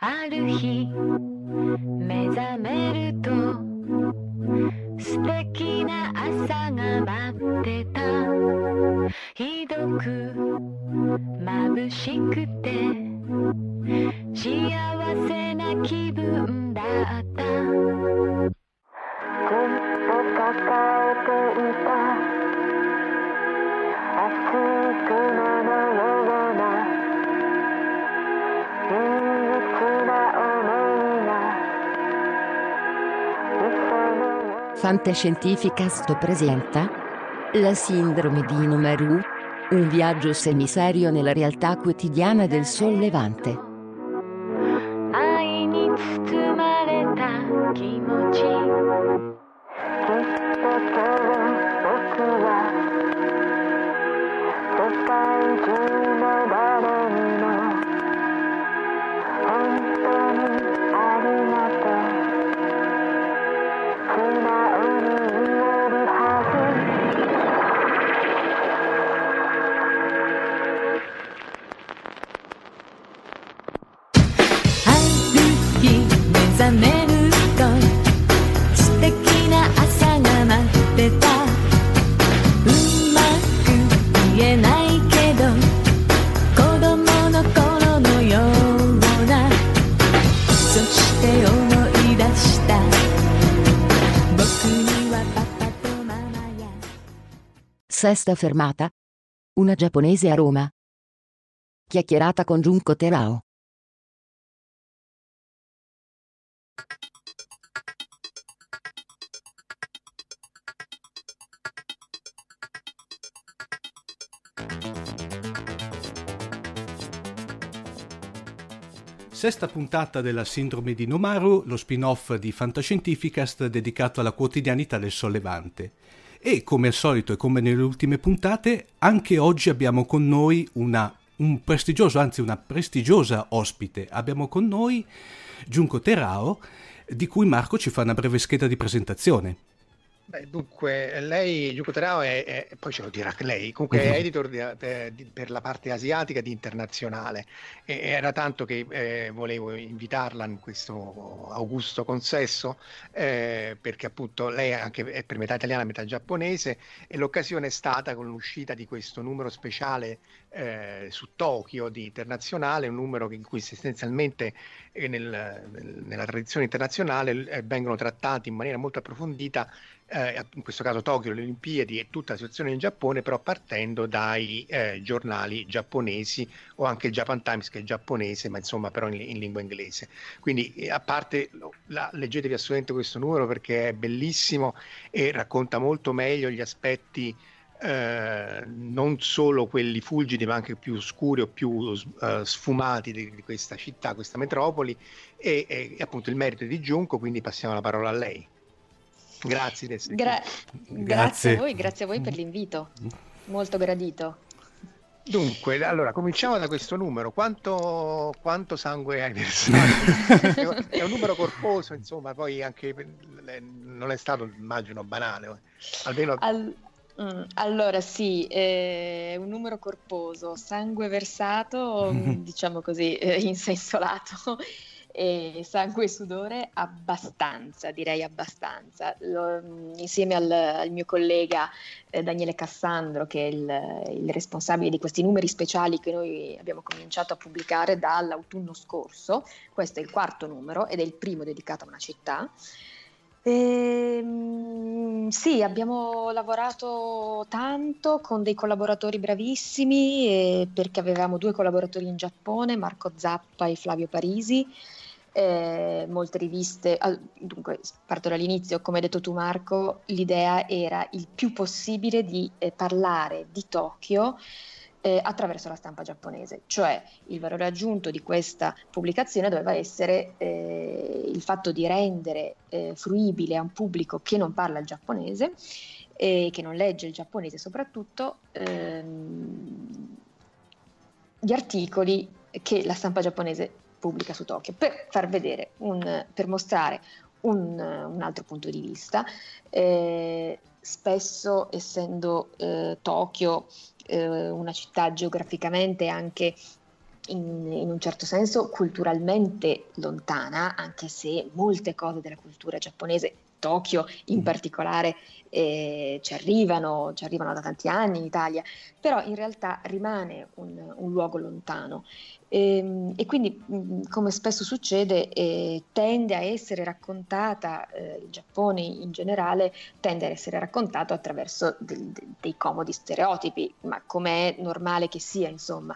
ある日目覚めると素敵な朝が待ってた。ひどく眩しくて幸せな気分だった。ずっと抱えていた。熱い Fantascientificast presenta La sindrome di Nomaru, un viaggio semiserio nella realtà quotidiana del sollevante. 愛 Sesta fermata. Una giapponese a Roma. Chiacchierata con Junko Terao. Sesta puntata della Sindrome di Nomaru, lo spin-off di Fantascientificast dedicato alla quotidianità del sollevante. E come al solito e come nelle ultime puntate, anche oggi abbiamo con noi una, un prestigioso, anzi una prestigiosa ospite. Abbiamo con noi Junko Terao, di cui Marco ci fa una breve scheda di presentazione. Beh, dunque, lei, Yuko Terao, è, è- poi ce lo dirà lei, comunque è editor di- per, di- per la parte asiatica di Internazionale. E era tanto che eh, volevo invitarla in questo augusto consesso eh, perché appunto lei è anche è per metà italiana, metà giapponese e l'occasione è stata con l'uscita di questo numero speciale eh, su Tokyo di Internazionale, un numero in cui sostanzialmente eh, nel- nel- nella tradizione internazionale eh, vengono trattati in maniera molto approfondita eh, in questo caso Tokyo, le Olimpiadi e tutta la situazione in Giappone, però partendo dai eh, giornali giapponesi o anche il Japan Times che è giapponese, ma insomma però in, in lingua inglese. Quindi eh, a parte, la- leggetevi assolutamente questo numero perché è bellissimo e racconta molto meglio gli aspetti eh, non solo quelli fulgidi ma anche più scuri o più eh, sfumati di, di questa città, questa metropoli e, e appunto il merito di Giunco, quindi passiamo la parola a lei. Grazie. Gra- grazie. a voi, grazie a voi per l'invito, molto gradito. Dunque, allora cominciamo da questo numero. Quanto, quanto sangue hai versato? è un numero corposo, insomma, poi anche non è stato, immagino, banale. Almeno... Al... Mm, allora sì, è un numero corposo, sangue versato, diciamo così, eh, in senso lato, e sangue e sudore abbastanza, direi abbastanza. Lo, mm, insieme al, al, mio collega eh, Daniele Cassandro, che è il, il, responsabile di questi numeri speciali che noi abbiamo cominciato a pubblicare dall'autunno scorso, questo è il quarto numero ed è il primo dedicato a una città. E, ehm, sì, abbiamo lavorato tanto con dei collaboratori bravissimi eh, perché avevamo due collaboratori in Giappone, Marco Zappa e Flavio Parisi eh, molte riviste, dunque parto dall'inizio, come hai detto tu Marco, l'idea era il più possibile di eh, parlare di Tokyo eh, attraverso la stampa giapponese, cioè il valore aggiunto di questa pubblicazione doveva essere eh, il fatto di rendere eh, fruibile a un pubblico che non parla il giapponese e che non legge il giapponese soprattutto ehm, gli articoli che la stampa giapponese pubblica su Tokyo, per far vedere, un, per mostrare un, un, altro punto di vista. Eh, spesso, essendo eh, Tokyo eh, una città geograficamente anche in, in, un certo senso culturalmente lontana, anche se molte cose della cultura giapponese, Tokyo in mm. particolare, eh, ci, arrivano, ci arrivano da tanti anni in Italia, però in realtà rimane un, un luogo lontano e, ehm, e quindi, mm, come spesso succede, eh, tende a essere raccontata, eh, il Giappone in generale tende a essere raccontato attraverso del, de, dei comodi stereotipi, ma come è normale che sia, insomma.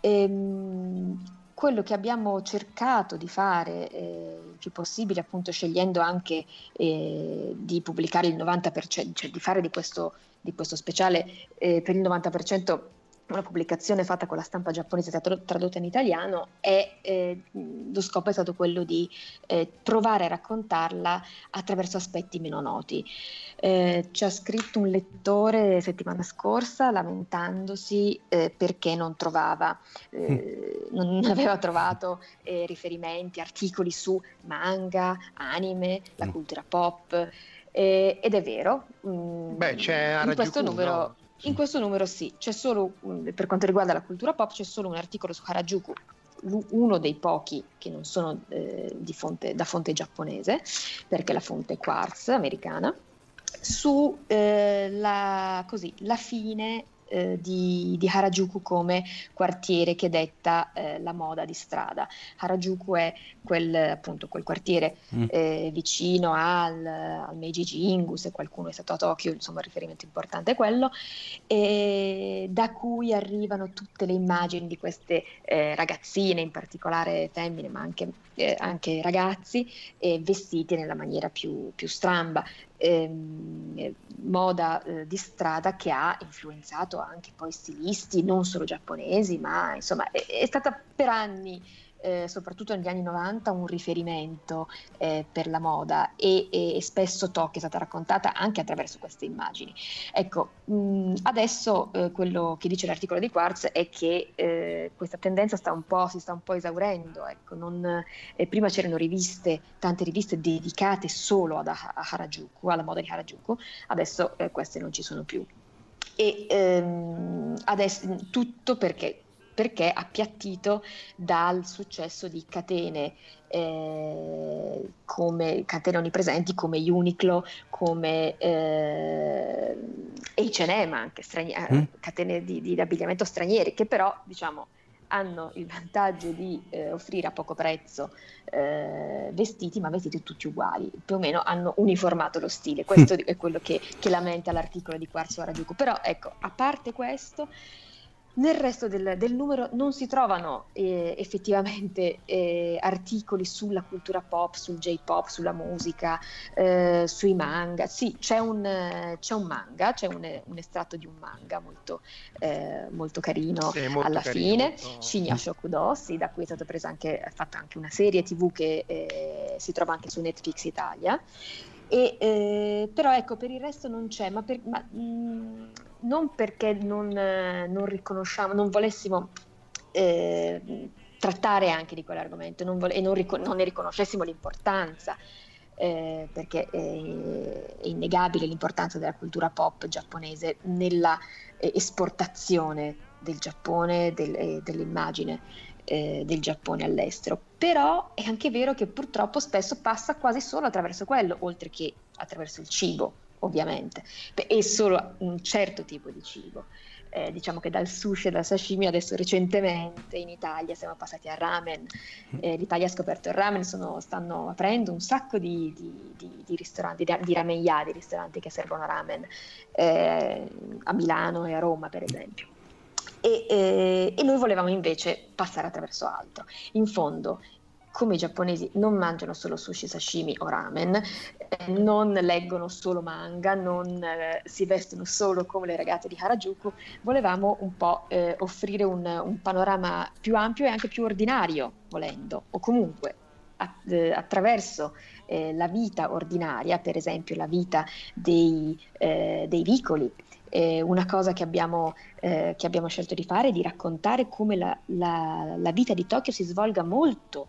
E, ehm, quello che abbiamo cercato di fare eh, il più possibile, appunto scegliendo anche eh, di pubblicare il 90%, cioè di fare di questo, di questo speciale eh, per il 90% una pubblicazione fatta con la stampa giapponese tradotta in italiano e eh, lo scopo è stato quello di eh, provare a raccontarla attraverso aspetti meno noti. Eh, ci ha scritto un lettore settimana scorsa lamentandosi eh, perché non trovava, eh, mm. non aveva trovato eh, riferimenti, articoli su manga, anime, la mm. cultura pop. ed è vero, mh, mm, Beh, c'è in questo numero? In questo numero sì, c'è solo, per quanto riguarda la cultura pop, c'è solo un articolo su Harajuku, uno dei pochi che non sono eh, fonte, da fonte giapponese, perché la fonte è Quartz americana, su eh, fine eh, di, di, Harajuku come quartiere che detta eh, la moda di strada. Harajuku è quel, appunto, quel quartiere mm. eh, vicino al, al, Meiji Jingu, se qualcuno è stato a Tokyo, insomma il riferimento importante è quello, e da cui arrivano tutte le immagini di queste eh, ragazzine, in particolare femmine, ma anche, eh, anche ragazzi, vestiti nella maniera più, più stramba ehm, moda eh, di strada che ha influenzato anche poi stilisti non solo giapponesi, ma insomma è, è stata per anni eh, soprattutto negli anni 90, un riferimento eh, per la moda e, e, spesso Tokyo è stata raccontata anche attraverso queste immagini. Ecco, mh, adesso eh, quello che dice l'articolo di Quartz è che eh, questa tendenza sta si sta un po' esaurendo. Ecco, non, eh, prima c'erano riviste, tante riviste dedicate solo ad, a Harajuku, alla moda di Harajuku, adesso eh, queste non ci sono più. E ehm, adesso tutto perché perché appiattito dal successo di catene eh, come catene onnipresenti come Uniqlo, come eh, H&M, anche strani- eh, mm. catene di, di, abbigliamento stranieri, che però diciamo hanno il vantaggio di eh, offrire a poco prezzo eh, vestiti, ma vestiti tutti uguali, più o meno hanno uniformato lo stile, questo è quello che, che lamenta l'articolo di Quarzo Harajuku, però ecco, a parte questo, nel resto del, del, numero non si trovano eh, effettivamente eh, articoli sulla cultura pop, sul J-pop, sulla musica, eh, sui manga. Sì, c'è un, c'è un manga, c'è un, un, estratto di un manga molto, eh, molto carino sì, molto alla carino, fine, molto... Shinya Shokudo, sì, da cui è stata presa anche, fatta anche una serie tv che eh, si trova anche su Netflix Italia. E, eh, però ecco, per il resto non c'è, ma, per, ma mh, mm, non perché non, eh, non riconosciamo, non volessimo eh, trattare anche di quell'argomento non vole- e non, ric- non, ne riconoscessimo l'importanza, eh, perché è innegabile l'importanza della cultura pop giapponese nella eh, esportazione del Giappone, del, dell'immagine eh, del Giappone all'estero. Però è anche vero che purtroppo spesso passa quasi solo attraverso quello, oltre che attraverso il cibo, ovviamente, e solo un certo tipo di cibo. Eh, diciamo che dal sushi e dal sashimi adesso recentemente in Italia siamo passati al ramen, eh, l'Italia ha scoperto il ramen, sono, stanno aprendo un sacco di, di, di, di ristoranti, di, ramenyà, di ristoranti che servono ramen eh, a Milano e a Roma per esempio. E, eh, e, noi volevamo invece passare attraverso altro. In fondo come i giapponesi non mangiano solo sushi, sashimi o ramen, eh, non leggono solo manga, non eh, si vestono solo come le ragazze di Harajuku, volevamo un po' eh, offrire un, un, panorama più ampio e anche più ordinario, volendo, o comunque a, eh, attraverso eh, la vita ordinaria, per esempio la vita dei, dei vicoli, una cosa che abbiamo, eh, che abbiamo, scelto di fare è di raccontare come la, la, la, vita di Tokyo si svolga molto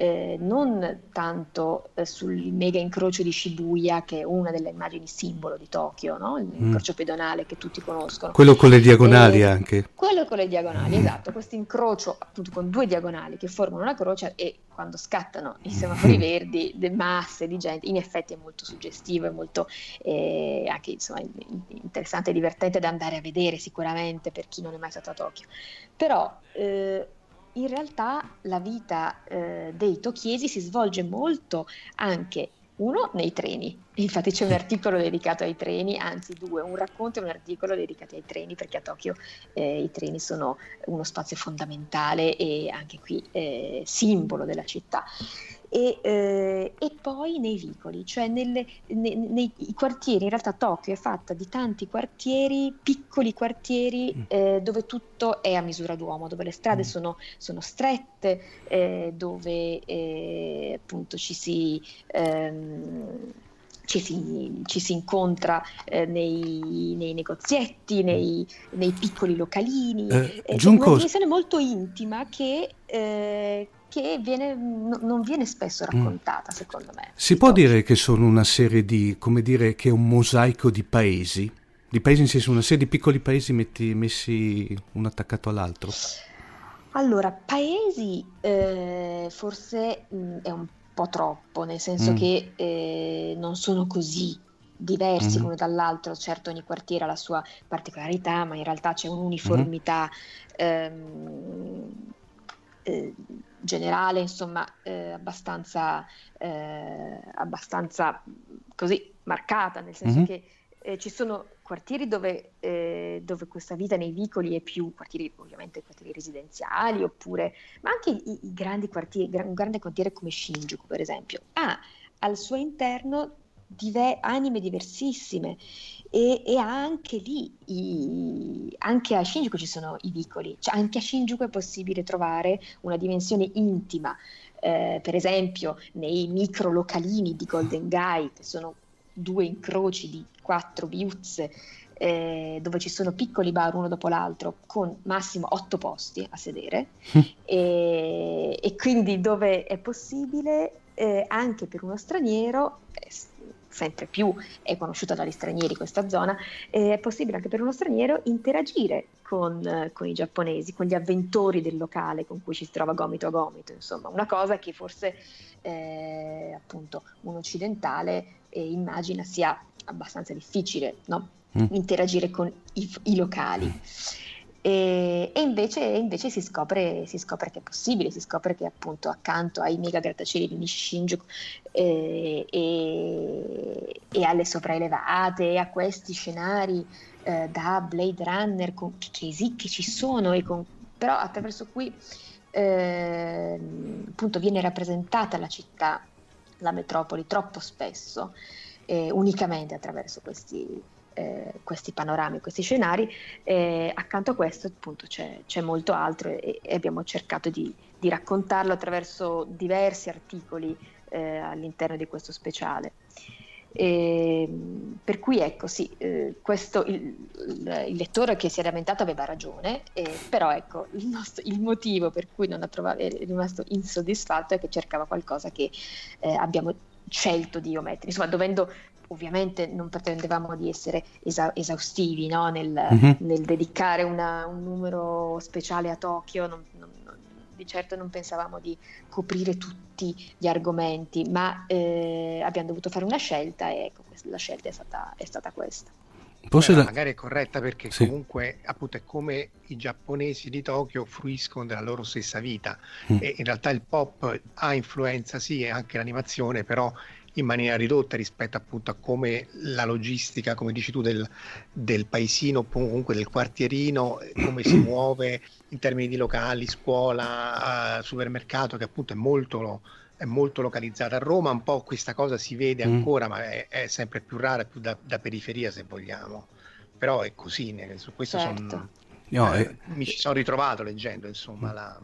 eh, non tanto eh, sul mega incrocio di Shibuya, che è una delle immagini simbolo di Tokyo, no? l'incrocio mm. pedonale che tutti conoscono. Quello con le diagonali eh, anche. Quello con le diagonali, mm. esatto, questo incrocio appunto con due diagonali che formano una croce e quando scattano i semafori mm. verdi, le masse di gente, in effetti è molto suggestivo, è molto eh, anche insomma, interessante e divertente da andare a vedere sicuramente per chi non è mai stato a Tokyo. Però eh, in realtà la vita eh, dei tocchiesi si svolge molto anche uno nei treni, infatti c'è un articolo dedicato ai treni, anzi due, un racconto e un articolo dedicati ai treni perché a Tokyo eh, i treni sono uno spazio fondamentale e anche qui eh, simbolo della città e, eh, e, poi nei vicoli, cioè nelle, nei, nei quartieri, in realtà Tokyo è fatta di tanti quartieri, piccoli quartieri mm. eh, dove tutto è a misura d'uomo, dove le strade mm. sono, sono, strette, eh, dove eh, appunto ci si... Ehm, ci si, ci si, incontra eh, nei, nei, negozietti, nei, nei, piccoli localini. Eh, è una dimensione molto intima che, eh, che viene, no, non viene spesso mm. raccontata, mm. secondo me. Si può Tokyo. dire che sono una serie di, come dire, che è un mosaico di paesi? Di paesi in senso una serie di piccoli paesi metti, messi uno attaccato all'altro? Allora, paesi eh, forse mh, mm, è un po' troppo, nel senso mm. che eh, non sono così diversi mm-hmm. l'uno dall'altro, certo ogni quartiere ha la sua particolarità, ma in realtà c'è un'uniformità mm-hmm. ehm, eh, generale, insomma, eh, abbastanza, eh, abbastanza così marcata, nel senso mm-hmm. che eh, ci sono quartieri dove, eh, dove, questa vita nei vicoli è più quartieri, ovviamente quartieri residenziali, oppure, ma anche i, i grandi quartieri, un grande quartiere come Shinjuku, per esempio, ha al suo interno dive- anime diversissime. E, e anche lì, i, anche a Shinjuku ci sono i vicoli, cioè anche a Shinjuku è possibile trovare una dimensione intima, eh, per esempio nei micro localini di Golden Gai, che sono due incroci di quattro viuzze, eh, dove ci sono piccoli bar uno dopo l'altro con massimo otto posti a sedere. E, e, quindi dove è possibile eh, anche per uno straniero eh, sempre più è conosciuta dagli stranieri questa zona, eh, è possibile anche per uno straniero interagire con, eh, con, i giapponesi, con gli avventori del locale con cui ci si trova gomito a gomito, insomma, una cosa che forse eh, appunto un occidentale eh, immagina sia abbastanza difficile, no? mm. interagire con i, i locali. E, e invece, invece si, scopre, si, scopre, che è possibile, si scopre che appunto accanto ai mega grattacieli di Nishinjuku eh, e, e, alle sopraelevate e a questi scenari eh, da Blade Runner con, che, che, ci sono con, però attraverso cui eh, appunto viene rappresentata la città, la metropoli troppo spesso, eh, unicamente attraverso questi, eh, questi panorami, questi scenari, eh, accanto a questo appunto c'è, c'è molto altro e, e, abbiamo cercato di, di, raccontarlo attraverso diversi articoli eh, all'interno di questo speciale. E, per cui ecco sì, eh, questo, il, il, lettore che si è lamentato aveva ragione, però ecco il, nostro, il, motivo per cui trovato, è rimasto insoddisfatto è che cercava qualcosa che eh, abbiamo scelto di omettere, insomma dovendo ovviamente non pretendevamo di essere esa- esaustivi no? nel, mm-hmm. nel, dedicare una, un numero speciale a Tokyo, non, non, di certo non pensavamo di coprire tutti gli argomenti, ma eh, abbiamo dovuto fare una scelta e ecco, la scelta è stata, è stata questa. Beh, la... magari è corretta perché sì. comunque appunto è come i giapponesi di Tokyo fruiscono della loro stessa vita mm. e in realtà il pop ha influenza sì e anche l'animazione però in maniera ridotta rispetto appunto a come la logistica, come dici tu, del, del paesino, comunque del quartierino, come si muove in termini di locali, scuola, uh, supermercato, che appunto è molto, è molto localizzata a Roma, un po' questa cosa si vede mm. ancora, ma è, è, sempre più rara, più da, da, periferia se vogliamo. Però è così, su questo certo. son, no, eh, è... mi ci sono ritrovato leggendo, insomma, la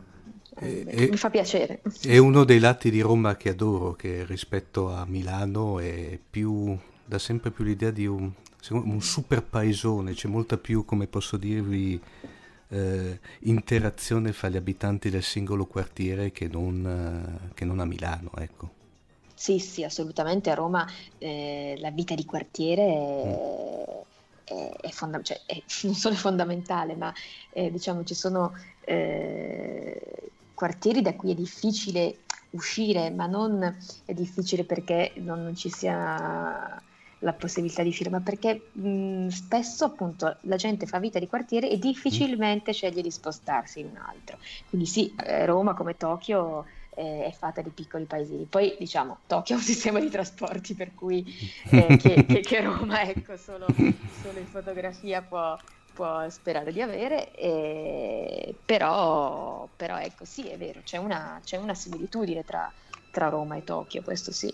e, eh, mi fa piacere. È uno dei lati di Roma che adoro, che rispetto a Milano è più, dà sempre più l'idea di un, un super paesone, c'è molta più, come posso dirvi, eh, interazione fra gli abitanti del singolo quartiere che non, eh, che non a Milano, ecco. Sì, sì, assolutamente. A Roma eh, la vita di quartiere è, mm. è, è, fonda- cioè, è non solo fondamentale, ma eh, diciamo ci sono eh, quartieri da cui è difficile uscire, ma non è difficile perché non, ci sia la possibilità di uscire, ma perché mh, spesso appunto la gente fa vita di quartiere e difficilmente sceglie di spostarsi in un altro. Quindi sì, eh, Roma come Tokyo eh, è fatta di piccoli paesini. Poi diciamo, Tokyo ha un sistema di trasporti per cui eh, che, che, che, Roma, ecco, solo, solo in fotografia può, può sperare di avere, e... però, però, ecco sì, è vero, c'è una, c'è una similitudine tra, tra Roma e Tokyo, questo sì.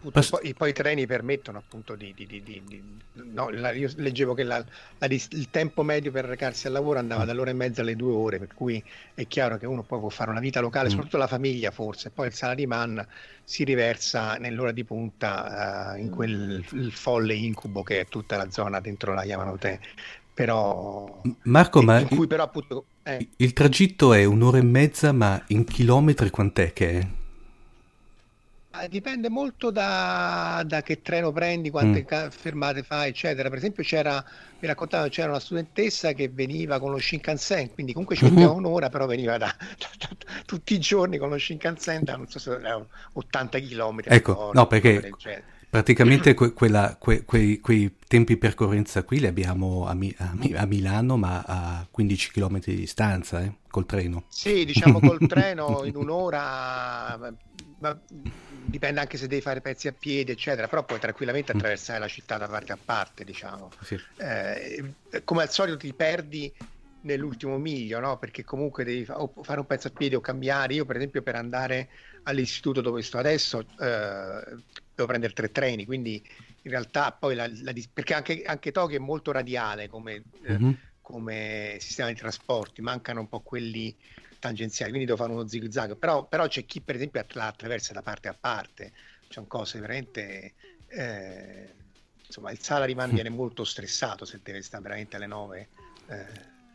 Bast- poi, poi, i treni permettono appunto di... di, di, di no, la, io leggevo che la, la, il tempo medio per recarsi al lavoro andava mm. dall'ora e mezza alle due ore, per cui è chiaro che uno poi può fare una vita locale, mm. soprattutto la famiglia forse, poi il salaryman si riversa nell'ora di punta uh, in quel folle incubo che è tutta la zona dentro la Yamanote però Marco ma cui, però, appunto, eh. il tragitto è un'ora e mezza ma in chilometri quant'è che è? Dipende molto da, da, che treno prendi, quante mm. fermate fai, eccetera. Per esempio, c'era, mi raccontavano, c'era una studentessa che veniva con lo Shinkansen, quindi comunque ci metteva mm-hmm. un'ora, però veniva da, da, da, tutti i giorni con lo Shinkansen da non so se 80 km. Ecco, no, perché praticamente que, quella, que, quei, quei, tempi di percorrenza qui li abbiamo a, Mi, a, a, Milano, ma a 15 km di distanza, eh, col treno. Sì, diciamo col treno in un'ora ma dipende anche se devi fare pezzi a piedi, eccetera, però puoi tranquillamente mm. attraversare la città da parte a parte, diciamo. Sì. Eh, come al solito ti perdi nell'ultimo miglio, no? Perché comunque devi fa- fare un pezzo a piedi o cambiare. Io, per esempio, per andare all'istituto dove sto adesso, eh, devo prendere tre treni, quindi in realtà poi la, la, perché anche, anche, Tokyo è molto radiale come, mm-hmm. eh, come sistema di trasporti, mancano un po' quelli tangenziali, quindi devo fare uno zig zag, però, però c'è chi per esempio la attraversa da parte a parte, c'è cose veramente... Eh, insomma, il salaryman viene molto stressato se deve stare veramente alle 9 eh,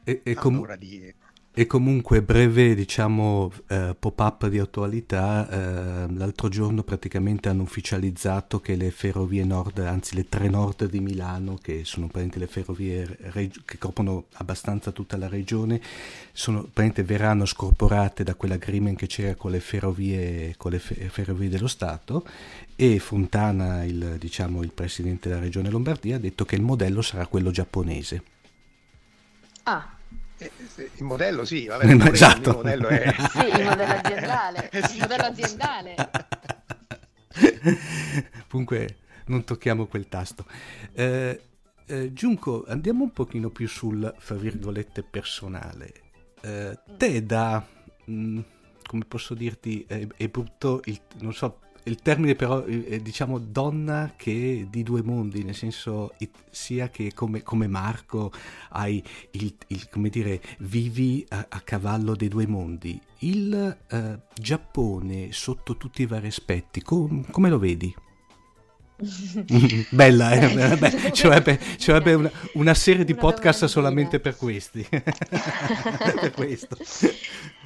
e, e com- di e comunque breve diciamo eh, pop-up di attualità, eh, l'altro giorno praticamente hanno ufficializzato che le ferrovie nord, anzi le tre nord di Milano, che sono praticamente le ferrovie reg- che coprono abbastanza tutta la regione, sono, verranno scorporate da quell'agreement che c'era con le ferrovie, con le fe- ferrovie dello Stato e Fontana, il, diciamo, il presidente della regione Lombardia, ha detto che il modello sarà quello giapponese. Ah, il modello sì, vabbè, il esatto. il modello è... sì, il modello aziendale, il modello aziendale. Comunque non tocchiamo quel tasto. Eh, eh, Giunco, andiamo un pochino più sul, fra virgolette, personale. Eh, te da, mh, mm, come posso dirti, è, è brutto, il, non so, il termine però è diciamo donna che di due mondi, nel senso sia che come, come Marco hai il, il, come dire, vivi a, a, cavallo dei due mondi. Il uh, Giappone sotto tutti i vari aspetti, com, come lo vedi? Bella, eh? Beh, ci vorrebbe, ci vorrebbe una, una, serie di una podcast solamente per questi. per questo.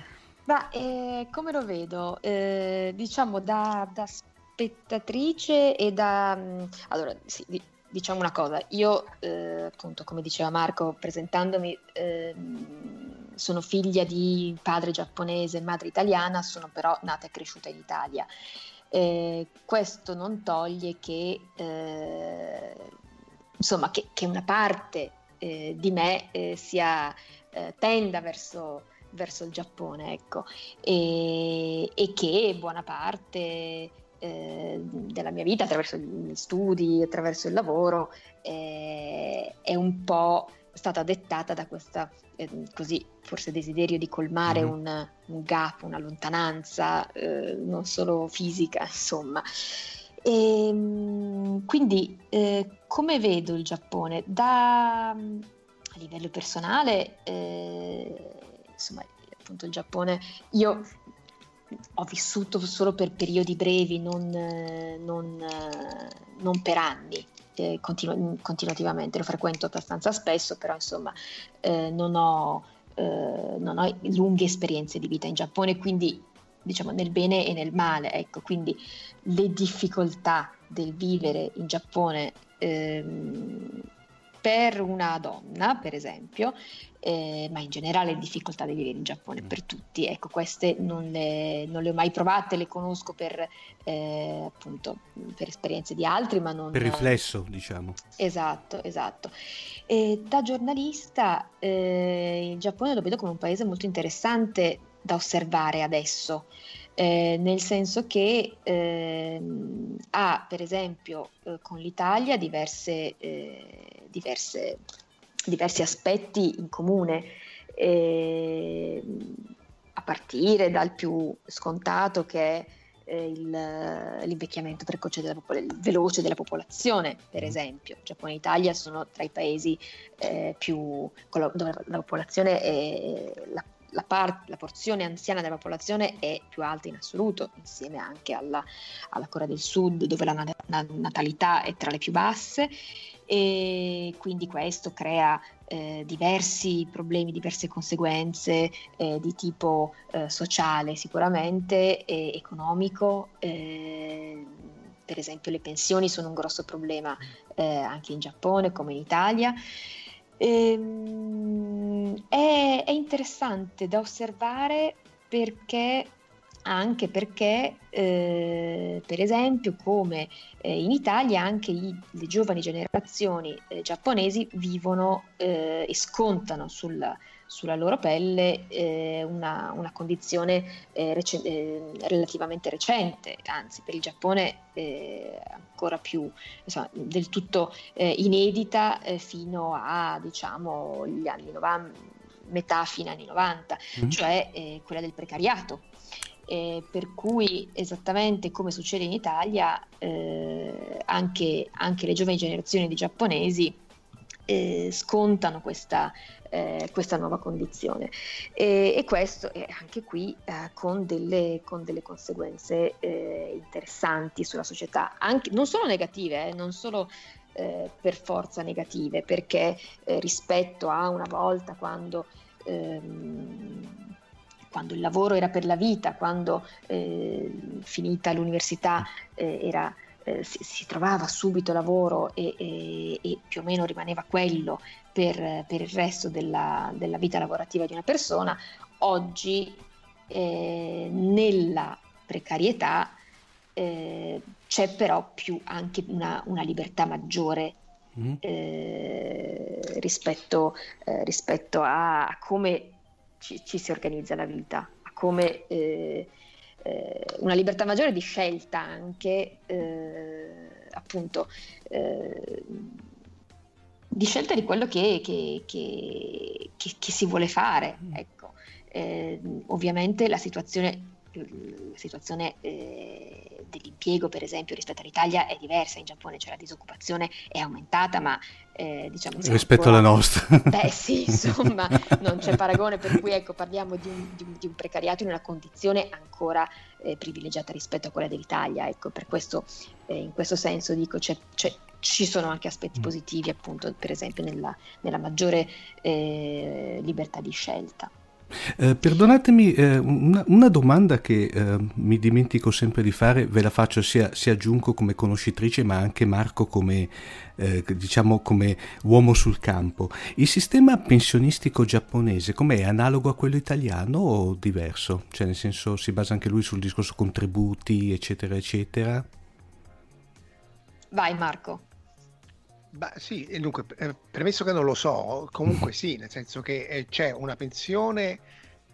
Ma eh, come lo vedo? Eh, diciamo da, da, spettatrice e da... Mm, allora, sì, diciamo una cosa, io eh, appunto come diceva Marco presentandomi eh, sono figlia di padre giapponese e madre italiana, sono però nata e cresciuta in Italia. Eh, questo non toglie che, eh, insomma, che, che, una parte eh, di me sia, tenda verso, verso, il Giappone, ecco, e, e che buona parte eh, della mia vita, attraverso gli studi, attraverso il lavoro, eh, è un po' stata dettata da questa eh, così forse desiderio di colmare mm-hmm. un, un, gap, una lontananza, eh, non solo fisica, insomma. E, ehm, quindi eh, come vedo il Giappone? Da, a livello personale, eh, insomma, appunto il Giappone, io ho vissuto solo per periodi brevi, non, non, non per anni. Eh, continu- continuativamente, lo frequento abbastanza spesso, però insomma eh, non, ho, eh, non, ho, lunghe esperienze di vita in Giappone, quindi diciamo nel bene e nel male, ecco, quindi le difficoltà del vivere in Giappone ehm, per una donna, per esempio, eh, ma in generale le difficoltà di vivere in Giappone per tutti. Ecco, queste non le, non le ho mai provate, le conosco per, eh, appunto, per esperienze di altri, ma non... Per riflesso, diciamo. Esatto, esatto. E da giornalista eh, il Giappone lo vedo come un paese molto interessante da osservare adesso. Eh, nel senso che eh, ha per esempio eh, con l'Italia diverse, eh, diverse, diversi aspetti in comune, ehm, a partire dal più scontato che è eh, il, l'invecchiamento precoce della veloce della popolazione, per mm. esempio. Giappone e Italia sono tra i paesi eh, più, dove la popolazione è la la, par- la, porzione anziana della popolazione è più alta in assoluto, insieme anche alla, alla Corea del Sud, dove la, nat- la, natalità è tra le più basse, e quindi questo crea eh, diversi problemi, diverse conseguenze eh, di tipo eh, sociale sicuramente, e economico. Eh, per esempio le pensioni sono un grosso problema eh, anche in Giappone come in Italia. Ehm, è, è, interessante da osservare perché anche perché, eh, per esempio, come eh, in Italia, anche i, le giovani generazioni eh, giapponesi vivono eh, e scontano sul, sulla loro pelle eh, una, una, condizione eh, rec- relativamente recente, anzi per il Giappone ancora più insomma, del tutto inedita fino a diciamo gli anni 90, metà fine anni 90, mm-hmm. cioè quella del precariato eh, per cui esattamente come succede in Italia, eh, anche, anche, le giovani generazioni di giapponesi eh, scontano questa, eh, questa, nuova condizione. E, e questo è anche qui eh, con delle, con, delle, conseguenze eh, interessanti sulla società, anche, non solo negative, non solo per forza negative, perché rispetto a una volta quando ehm, quando il lavoro era per la vita, quando eh, finita l'università eh, era, eh, si, si, trovava subito lavoro e, e, e, più o meno rimaneva quello per, per il resto della, della, vita lavorativa di una persona, oggi eh, nella precarietà eh, c'è però più anche una, una libertà maggiore mm. eh, rispetto, eh, rispetto a, a, come ci, ci si organizza la vita, a come eh, una libertà maggiore di scelta anche, eh, appunto, eh, di scelta di quello che, che, che, che si vuole fare. Mm. Ecco. Eh, ovviamente la situazione situazione eh, dell'impiego, per esempio, rispetto all'Italia è diversa. In Giappone c'è la disoccupazione è aumentata, ma eh, diciamo rispetto ancora... alla nostra. Beh, sì, insomma, non c'è paragone, per cui ecco, parliamo di un, di un, di un precariato in una condizione ancora eh, privilegiata rispetto a quella dell'Italia. Ecco, per questo, eh, in questo senso dico, c'è, c'è, ci sono anche aspetti mm. positivi, appunto, per esempio nella, nella maggiore eh, libertà di scelta. Eh, perdonatemi, eh, una, una, domanda che eh, mi dimentico sempre di fare, ve la faccio sia, sia Giunco come conoscitrice, ma anche Marco come, eh, diciamo come uomo sul campo. Il sistema pensionistico giapponese com'è? Analogo a quello italiano o diverso? Cioè, nel senso, si basa anche lui sul discorso contributi, eccetera, eccetera? Vai Marco. Beh, sì, dunque, eh, premesso che non lo so, comunque sì, nel senso che eh, c'è una pensione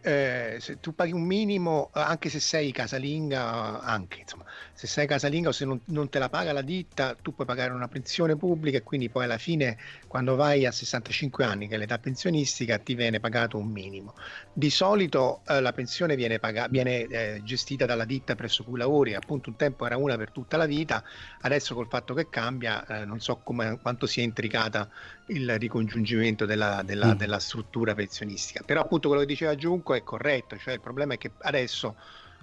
eh, se tu paghi un minimo, eh, anche se sei casalinga, anche insomma, se sei casalinga o se non, non, te la paga la ditta, tu puoi pagare una pensione pubblica e quindi poi alla fine, quando vai a 65 anni, che è l'età pensionistica, ti viene pagato un minimo. Di solito eh, la pensione viene, paga- viene eh, gestita dalla ditta presso cui lavori, appunto un tempo era una per tutta la vita, adesso col fatto che cambia, eh, non so come, quanto sia intricata il ricongiungimento della, della, mm. della struttura pensionistica. Però appunto quello che diceva Giunco è corretto, cioè il problema è che adesso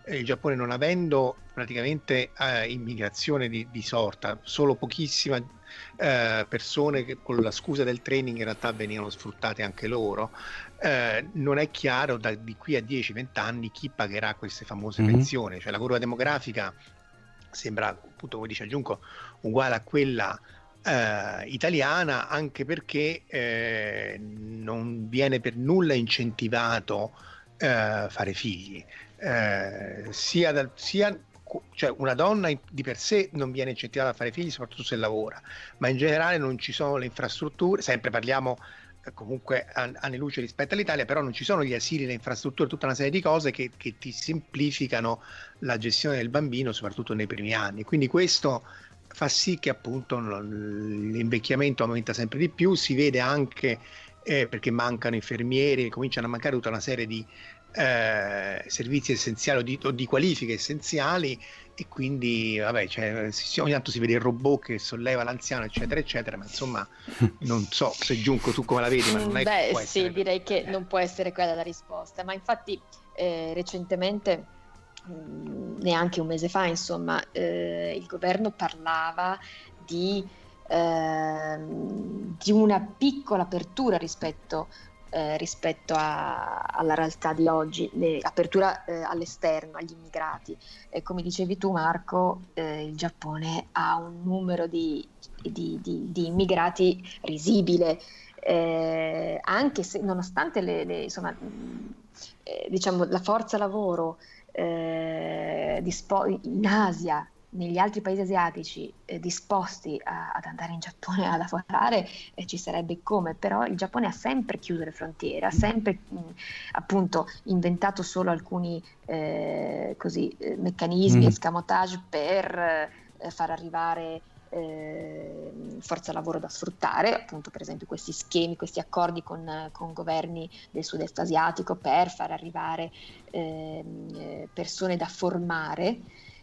eh, il Giappone non avendo praticamente eh, immigrazione di, di, sorta, solo pochissime eh, persone che con la scusa del training in realtà venivano sfruttate anche loro, eh, non è chiaro da, di qui a 10-20 anni chi pagherà queste famose mm-hmm. pensioni, cioè la curva demografica sembra appunto come dice Giunco uguale a quella eh, italiana anche perché eh, non viene per nulla incentivato eh, fare figli. Eh, sia, dal, sia cioè una donna di per sé non viene incentivata a fare figli, soprattutto se lavora, ma in generale non ci sono le infrastrutture, sempre parliamo eh, comunque anni luce rispetto all'Italia, però non ci sono gli asili, le infrastrutture, tutta una serie di cose che, che ti semplificano la gestione del bambino, soprattutto nei primi anni. Quindi questo fa sì che appunto l'invecchiamento aumenta sempre di più, si vede anche eh, perché mancano infermieri, cominciano a mancare tutta una serie di eh, servizi essenziali o di, o di, qualifiche essenziali e quindi vabbè, cioè, ogni tanto si vede il robot che solleva l'anziano eccetera eccetera, ma insomma non so se Giunco tu come la vedi, ma non è Beh sì, direi che non può essere quella la risposta, ma infatti eh, recentemente neanche un mese fa, insomma, eh, il governo parlava di, eh, di una piccola apertura rispetto, eh, rispetto a, alla realtà di oggi, le, apertura eh, all'esterno, agli immigrati. come dicevi tu Marco, eh, il Giappone ha un numero di, di, di immigrati risibile, eh, anche se nonostante le, le, insomma, diciamo, la forza lavoro eh, dispo- in Asia, negli altri paesi asiatici eh, disposti a, ad andare in Giappone a lavorare eh, ci sarebbe come, però il Giappone ha sempre chiuso le frontiere, ha sempre mh, appunto inventato solo alcuni eh, così, eh, meccanismi, mm. escamotage per eh, far arrivare eh, forza lavoro da sfruttare, appunto per esempio questi schemi, questi accordi con, con governi del sud-est asiatico per far arrivare eh, persone da formare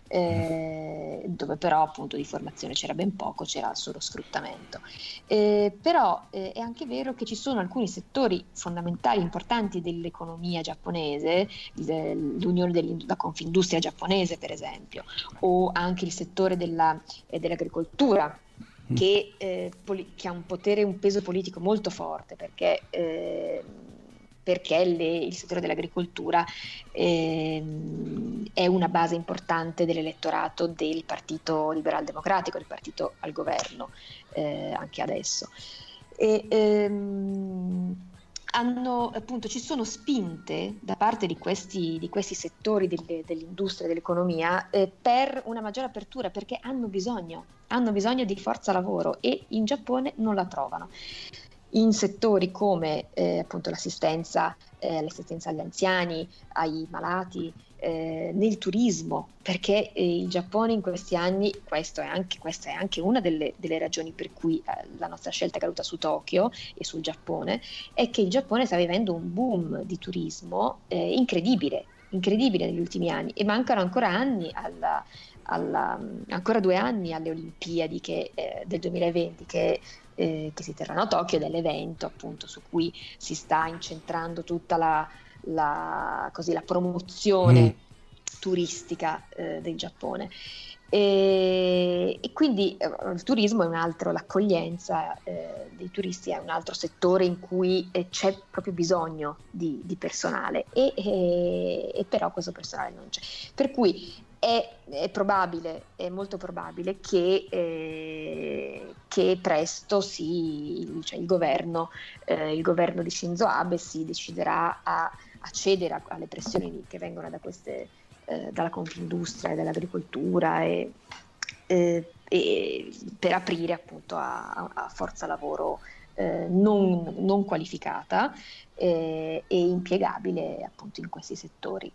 eh, dove però appunto di formazione c'era ben poco, c'era solo sfruttamento. Eh, però eh, è anche vero che ci sono alcuni settori fondamentali, importanti dell'economia giapponese, l'unione della confindustria giapponese per esempio, o anche il settore della, eh, dell'agricoltura che, eh, poli- che, ha un potere, un peso politico molto forte perché eh, perché le, il settore dell'agricoltura eh, è una base importante dell'elettorato del Partito Liberal Democratico, del partito al governo, eh, anche adesso. E, ehm, hanno, appunto, ci sono spinte da parte di questi, di questi settori delle, dell'industria dell'economia eh, per una maggiore apertura perché hanno bisogno, hanno bisogno di forza lavoro e in Giappone non la trovano in settori come eh, appunto l'assistenza, eh, l'assistenza, agli anziani, ai malati, eh, nel turismo, perché eh, il Giappone in questi anni, è anche, questa è anche una delle, delle ragioni per cui eh, la nostra scelta è caduta su Tokyo e sul Giappone, è che il Giappone sta vivendo un boom di turismo eh, incredibile incredibile negli ultimi anni e mancano ancora anni alla, alla, ancora due anni alle Olimpiadi che, eh, del 2020 che, eh, che, si terranno a Tokyo, dell'evento appunto su cui si sta incentrando tutta la, la, così, la promozione mm. turistica eh, del Giappone. E, e, quindi eh, il turismo è un altro, l'accoglienza eh, dei turisti è un altro settore in cui eh, c'è proprio bisogno di, di personale e, e, e, però questo personale non c'è. Per cui è, è probabile, è molto probabile che, eh, che presto si, cioè il, governo, eh, il governo di Shinzo Abe si deciderà a, a cedere alle pressioni che vengono da queste eh, dalla Confindustria e dall'agricoltura e, eh, e per aprire appunto a, a forza lavoro eh, non, non, qualificata eh, e impiegabile appunto in questi settori.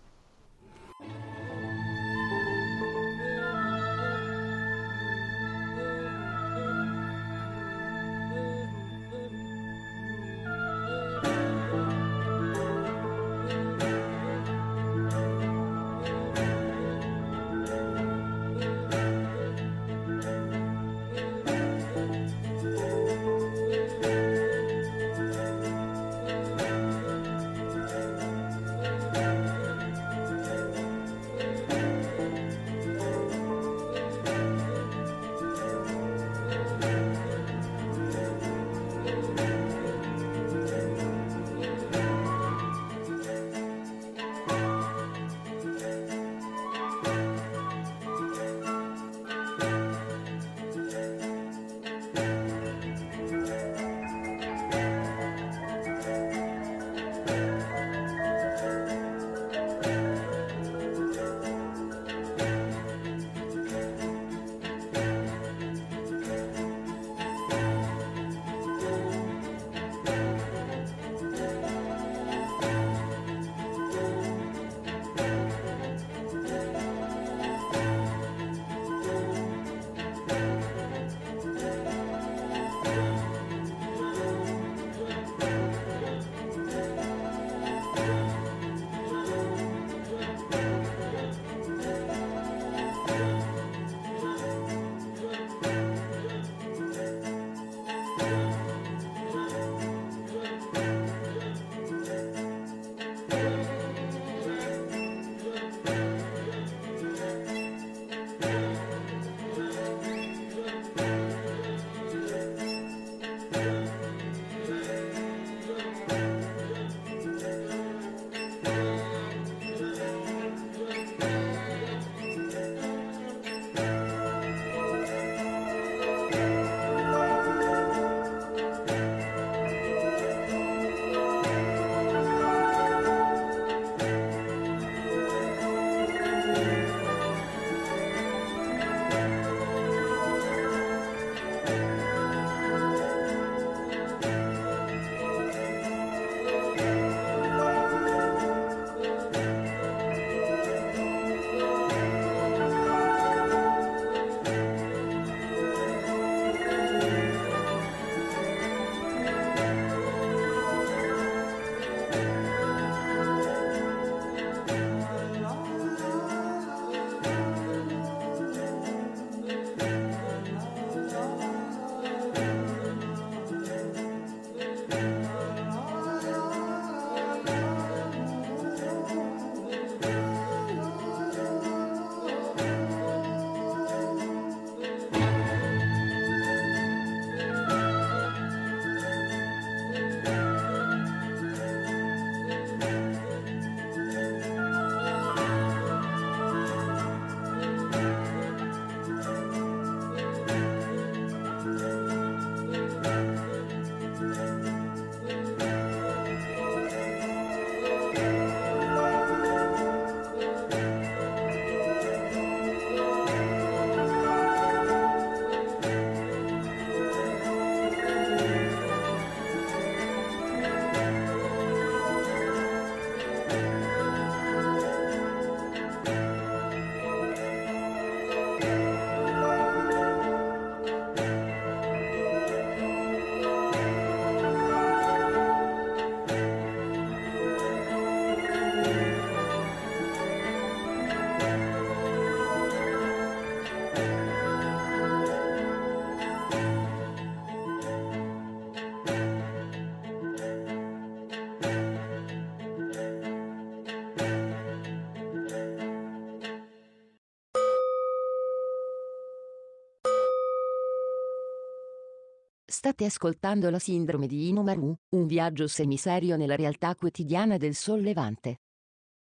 State ascoltando la sindrome di Inomaru, un viaggio semiserio nella realtà quotidiana del sollevante.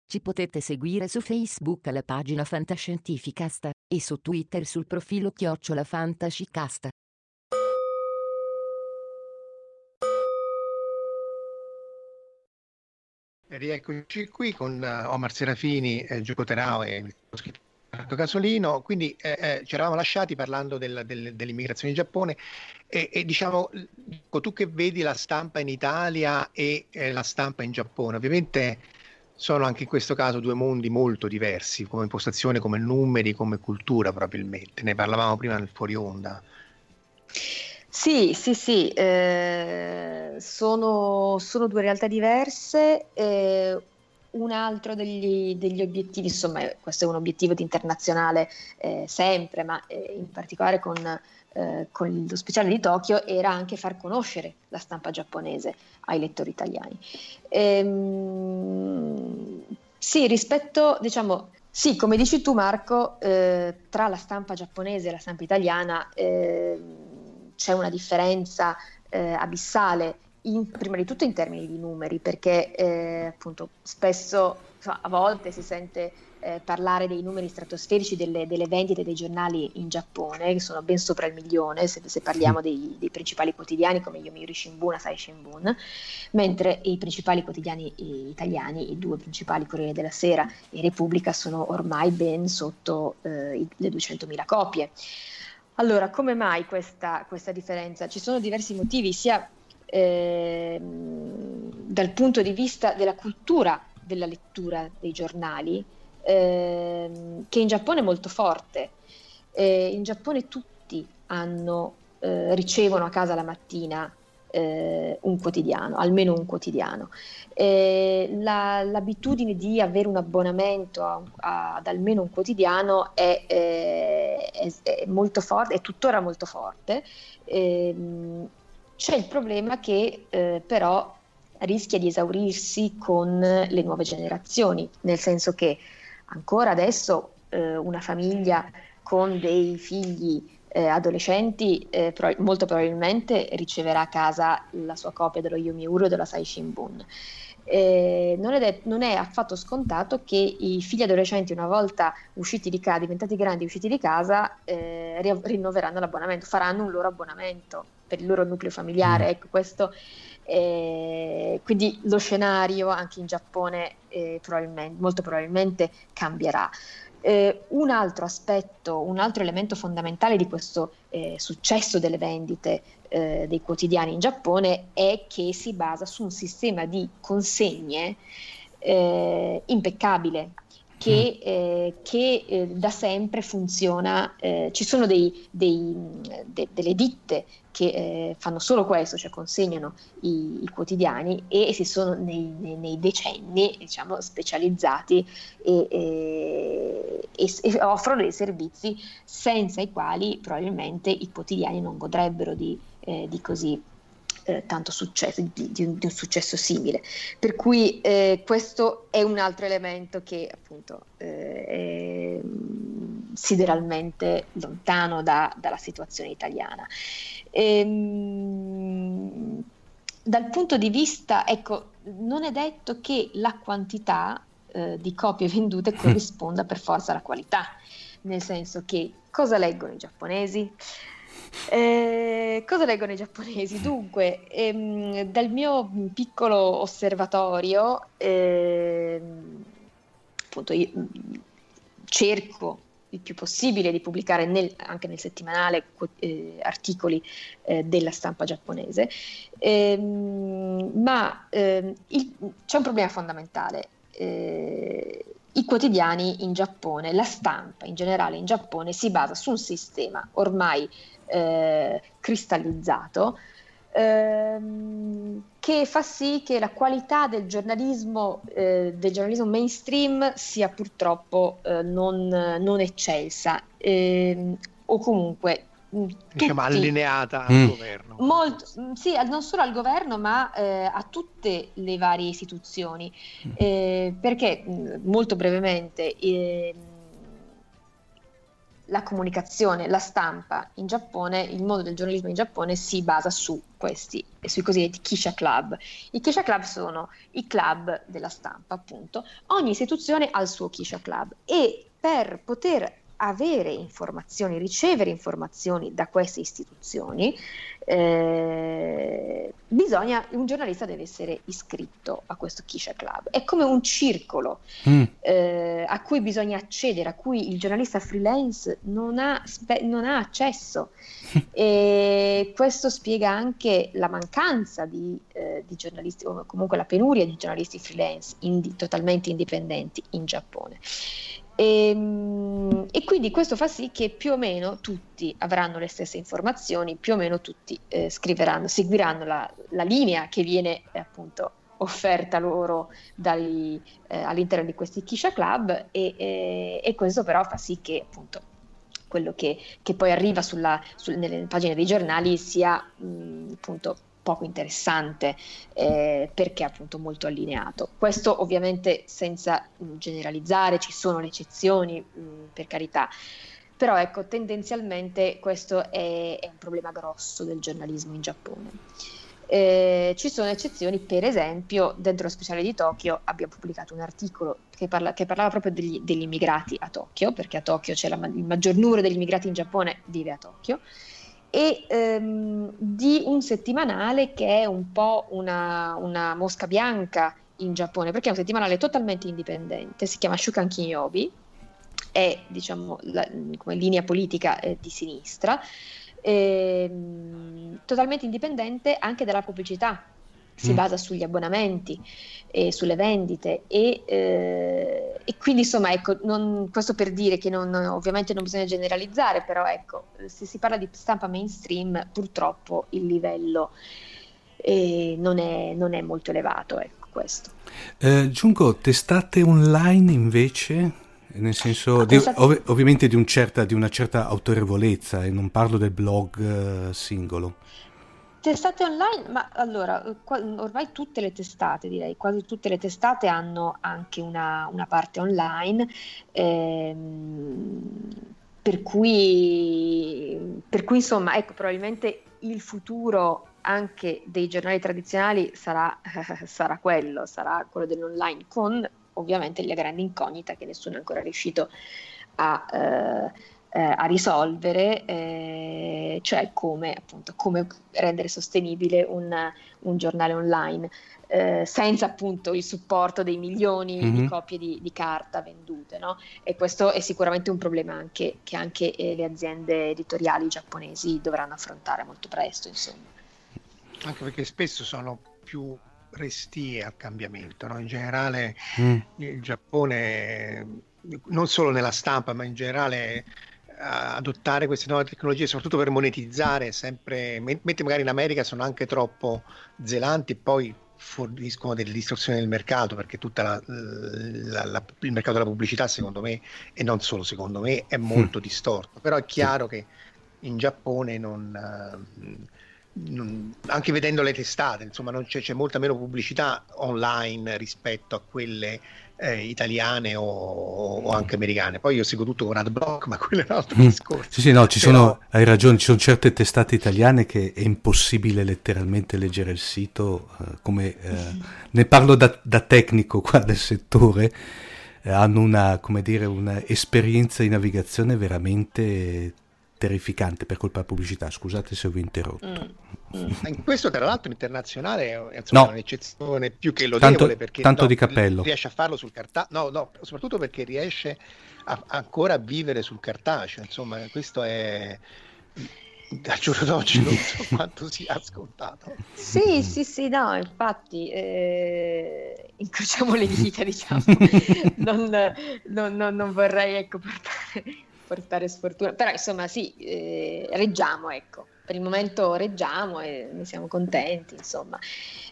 Ci potete seguire su Facebook alla pagina Fantascientificast e su Twitter sul profilo Chiocciola Fantascicast. Rieccoci qui con uh, Omar Serafini, eh, Gioco Terao e il scritto Casolino, quindi eh, eh, ci eravamo lasciati parlando del, del, dell'immigrazione in Giappone e, e diciamo, tu che vedi la stampa in Italia e eh, la stampa in Giappone, ovviamente sono anche in questo caso due mondi molto diversi, come impostazione, come numeri, come cultura probabilmente, ne parlavamo prima nel fuori onda. Sì, sì, sì, eh, sono, sono, due realtà diverse. Eh, un altro degli, degli, obiettivi, insomma, questo è un obiettivo di internazionale eh, sempre, ma eh, in particolare con, eh, con, lo speciale di Tokyo, era anche far conoscere la stampa giapponese ai lettori italiani. Ehm, sì, rispetto, diciamo, sì, come dici tu Marco, eh, tra la stampa giapponese e la stampa italiana ehm, c'è una differenza eh, abissale in, prima di tutto in termini di numeri, perché eh, appunto spesso insomma, a volte si sente eh, parlare dei numeri stratosferici delle, delle, vendite dei giornali in Giappone, che sono ben sopra il milione, se, se parliamo dei, dei, principali quotidiani come Yomiuri Shimbun, Asai Shimbun, mentre i principali quotidiani italiani, i due principali Corriere della Sera e Repubblica, sono ormai ben sotto eh, le 200.000 copie. Allora, come mai questa, questa differenza? Ci sono diversi motivi, sia eh, dal punto di vista della cultura della lettura dei giornali, eh, che in Giappone è molto forte. Eh, in Giappone tutti hanno, eh, ricevono a casa la mattina eh, un quotidiano, almeno un quotidiano. Eh, la, l'abitudine di avere un abbonamento a, a, ad almeno un quotidiano è, è, è, molto forte, è tuttora molto forte. Eh, c'è il problema che eh, però rischia di esaurirsi con le nuove generazioni, nel senso che ancora adesso eh, una famiglia con dei figli eh, adolescenti eh, pro- molto probabilmente riceverà a casa la sua copia dello Yomiuri o della Sai Shimbun. Eh, non, è non, è affatto scontato che i figli adolescenti, una volta usciti di casa, diventati grandi, usciti di casa, eh, ri- rinnoveranno l'abbonamento, faranno un loro abbonamento per il loro nucleo familiare. Mm. Ecco, questo, eh, quindi lo scenario anche in Giappone eh, probabilmente, molto probabilmente cambierà. Eh, un altro aspetto, un altro elemento fondamentale di questo eh, successo delle vendite eh, dei quotidiani in Giappone è che si basa su un sistema di consegne eh, impeccabile che, mm. eh, che eh, da sempre funziona. Eh, ci sono dei, dei, de, delle ditte che eh, fanno solo questo, cioè consegnano i, i quotidiani e si sono nei, nei, nei decenni diciamo, specializzati e, e, e, offrono dei servizi senza i quali probabilmente i quotidiani non godrebbero di, eh, di così eh, tanto successo, di, di, un, di, un, successo simile. Per cui eh, questo è un altro elemento che appunto eh, è sideralmente lontano da, dalla situazione italiana. Ehm, dal punto di vista, ecco, non è detto che la quantità eh, di copie vendute corrisponda per forza alla qualità, nel senso che cosa leggono i giapponesi? Eh, cosa leggono i giapponesi? Dunque, ehm, dal mio piccolo osservatorio, ehm, appunto, io cerco il più possibile di pubblicare nel, anche nel settimanale eh, articoli eh, della stampa giapponese, ehm, ma ehm, il, c'è un problema fondamentale. Eh, I quotidiani in Giappone, la stampa in generale in Giappone si basa su un sistema ormai eh, cristallizzato, ehm, che fa sì che la qualità del giornalismo, eh, del giornalismo mainstream sia purtroppo eh, non, non, eccelsa ehm, o comunque diciamo allineata al mm. governo. Molto, mm, sì, non solo al governo, ma eh, a tutte le varie istituzioni. Mm. Eh, perché molto brevemente eh, la comunicazione, la stampa in Giappone, il mondo del giornalismo in Giappone si basa su questi, sui cosiddetti Kisha Club. I Kisha Club sono i club della stampa, appunto. Ogni istituzione ha il suo Kisha Club e per poter avere informazioni, ricevere informazioni da queste istituzioni, eh, bisogna, un giornalista deve essere iscritto a questo Kisha Club. È come un circolo mm. eh, a cui bisogna accedere, a cui il giornalista freelance non ha, spe- non ha accesso. e questo spiega anche la mancanza di, eh, di, giornalisti, o comunque la penuria di giornalisti freelance indi- totalmente indipendenti in Giappone. E, ehm, e, quindi questo fa sì che più o meno tutti avranno le stesse informazioni, più o meno tutti eh, scriveranno, seguiranno la, la, linea che viene eh, appunto offerta loro dai, eh, all'interno di questi Kisha Club e, e, questo però fa sì che appunto quello che, che poi arriva sulla, sul, nelle pagine dei giornali sia mh, appunto poco interessante eh, perché appunto molto allineato. Questo ovviamente senza mh, mm, generalizzare, ci sono le eccezioni mh, mm, per carità, però ecco tendenzialmente questo è, è, un problema grosso del giornalismo in Giappone. Eh, ci sono eccezioni, per esempio, dentro lo speciale di Tokyo abbiamo pubblicato un articolo che, parla, che parlava proprio degli, degli, immigrati a Tokyo, perché a Tokyo c'è la, il maggior numero degli immigrati in Giappone vive a Tokyo, e ehm, di un settimanale che è un po' una, una, mosca bianca in Giappone, perché è un settimanale totalmente indipendente, si chiama Shukan Kinyobi, è diciamo la, come linea politica eh, di sinistra, ehm, totalmente indipendente anche dalla pubblicità, si mm. basa sugli abbonamenti e sulle vendite e, eh, e quindi insomma ecco non, questo per dire che non, ovviamente non bisogna generalizzare però ecco se si parla di stampa mainstream purtroppo il livello eh, non, è, non, è, molto elevato ecco questo. Eh, Giungo testate online invece? Nel senso di, ov- ovviamente di, un certa, di, una certa autorevolezza e non parlo del blog uh, singolo Testate online, ma allora, ormai tutte le testate, direi, quasi tutte le testate hanno anche una, una parte online, ehm, per, cui, per cui insomma, ecco, probabilmente il futuro anche dei giornali tradizionali sarà, sarà quello, sarà quello dell'online, con ovviamente la grande incognita che nessuno è ancora riuscito a... Eh, eh, a risolvere, eh, cioè come, appunto, come, rendere sostenibile un, un giornale online eh, senza appunto il supporto dei milioni mm-hmm. di mhm. copie di, di carta vendute. No? E questo è sicuramente un problema anche, che anche eh, le aziende editoriali giapponesi dovranno affrontare molto presto. Insomma. Anche perché spesso sono più restie al cambiamento. No? In generale mm. il Giappone non solo nella stampa, ma in generale adottare queste nuove tecnologie, soprattutto per monetizzare, sempre, mentre magari in America sono anche troppo zelanti e poi forniscono delle distorsioni del mercato perché tutto il mercato della pubblicità secondo me e non solo secondo me è molto mm. distorto però è chiaro che in Giappone non, non, anche vedendo le testate insomma c'è, c'è, molta meno pubblicità online rispetto a quelle eh, italiane o, o, anche americane. Poi io seguo tutto con AdBlock, ma quello è un altro mm. discorso. Sì, sì, no, ci Però... sono, hai ragione, ci sono certe testate italiane che è impossibile letteralmente leggere il sito, eh, come eh, ne parlo da, da, tecnico qua del settore, eh, hanno una, come dire, un'esperienza di navigazione veramente terrificante per colpa della pubblicità. Scusate se vi ho interrotto. Mm, mm. In questo, tra l'altro, internazionale è insomma, no. un'eccezione più che lodevole tanto, perché tanto no, di cappello. riesce a farlo sul cartaceo. No, no, soprattutto perché riesce a, ancora a vivere sul cartaceo. Insomma, questo è da giorno d'oggi non so quanto sia scontato. Sì, sì, sì, no, infatti eh, incrociamo le dita, diciamo. non, non, non, non vorrei ecco, portare portare sfortuna, però insomma sì, eh, reggiamo, ecco, per il momento reggiamo e ne siamo contenti, insomma.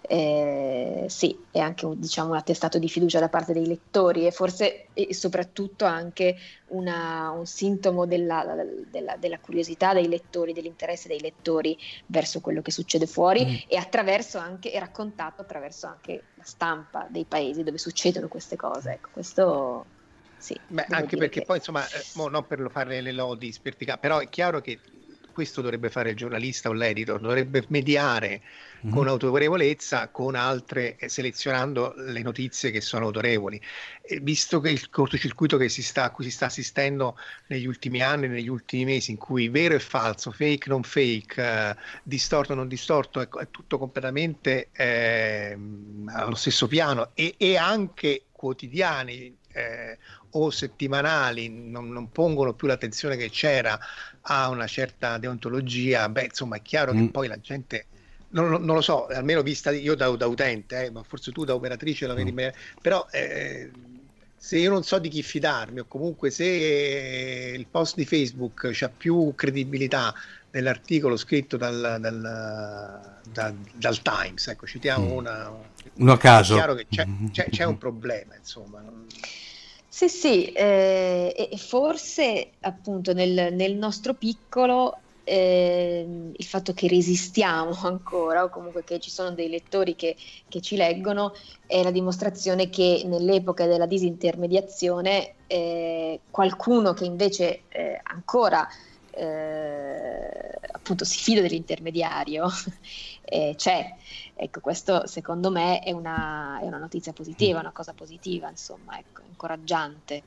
Eh, sì, è anche un, diciamo, un attestato di fiducia da parte dei lettori e forse e soprattutto anche una, un sintomo della, della, della, curiosità dei lettori, dell'interesse dei lettori verso quello che succede fuori mm. e attraverso anche, è raccontato attraverso anche la stampa dei paesi dove succedono queste cose. Ecco, questo sì. Beh, anche perché che... poi, insomma, eh, non per fare le lodi sperticate, però è chiaro che questo dovrebbe fare il giornalista o l'editor, dovrebbe mediare mm-hmm. con autorevolezza con altre, eh, selezionando le notizie che sono autorevoli. E visto che il cortocircuito che si sta, a cui si sta assistendo negli ultimi anni, negli ultimi mesi, in cui vero e falso, fake non fake, eh, distorto non distorto, è, è tutto completamente eh, allo stesso piano e, e anche quotidiani eh, o settimanali non, non, pongono più l'attenzione che c'era a una certa deontologia, beh, insomma, è chiaro mm. che poi la gente. Non, non, lo so, almeno vista io da, da utente, eh, ma forse tu da operatrice la vedi mm. meglio, però eh, se io non so di chi fidarmi o comunque se il post di Facebook ha più credibilità dell'articolo scritto dal, dal, dal, dal Times, ecco, citiamo mm. una, uno a caso. È chiaro che c'è, c'è, c'è un problema, insomma. Sì, sì, eh, e forse appunto nel, nel nostro piccolo eh, il fatto che resistiamo ancora o comunque che ci sono dei lettori che, che ci leggono è la dimostrazione che nell'epoca della disintermediazione eh, qualcuno che invece eh, ancora eh, appunto si fida dell'intermediario eh, c'è. Ecco, questo secondo me è una, è una notizia positiva, una cosa positiva, insomma, ecco, incoraggiante.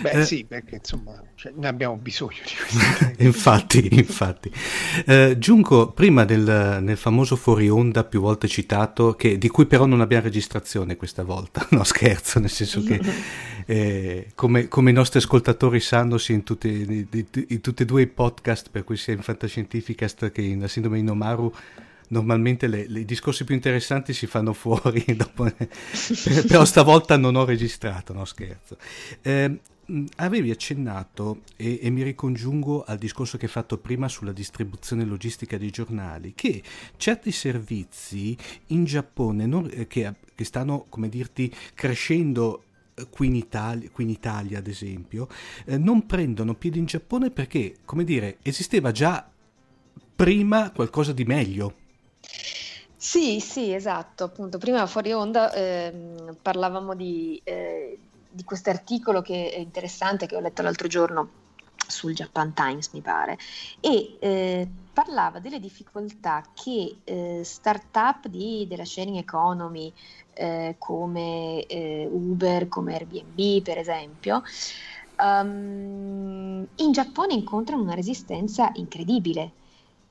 Beh, eh, sì, perché insomma cioè, ne abbiamo bisogno di questo. infatti, infatti. Eh, Giunco, prima del, nel famoso fuori onda più volte citato, che, di cui però non abbiamo registrazione questa volta, no scherzo, nel senso che eh, come, come, i nostri ascoltatori sanno, sia in, tutti, in tutti e due i podcast, per cui sia in Fantascientificast che in La Sindrome di Nomaru, normalmente le, le, i discorsi più interessanti si fanno fuori, dopo, però stavolta non ho registrato, no scherzo. Eh, avevi accennato, e, e, mi ricongiungo al discorso che hai fatto prima sulla distribuzione logistica dei giornali, che certi servizi in Giappone non, eh, che, che stanno, come dirti, crescendo eh, Qui in, Italia, qui in, Italia, ad esempio, eh, non prendono piede in Giappone perché, come dire, esisteva già prima qualcosa di meglio. Sì, sì, esatto. Appunto, prima fuori onda ehm, parlavamo di, eh, di questo articolo che è interessante che ho letto l'altro giorno sul Japan Times, mi pare, e eh, parlava delle difficoltà che eh, start-up di, della sharing economy eh, come eh, Uber, come Airbnb, per esempio, um, in Giappone incontrano una resistenza incredibile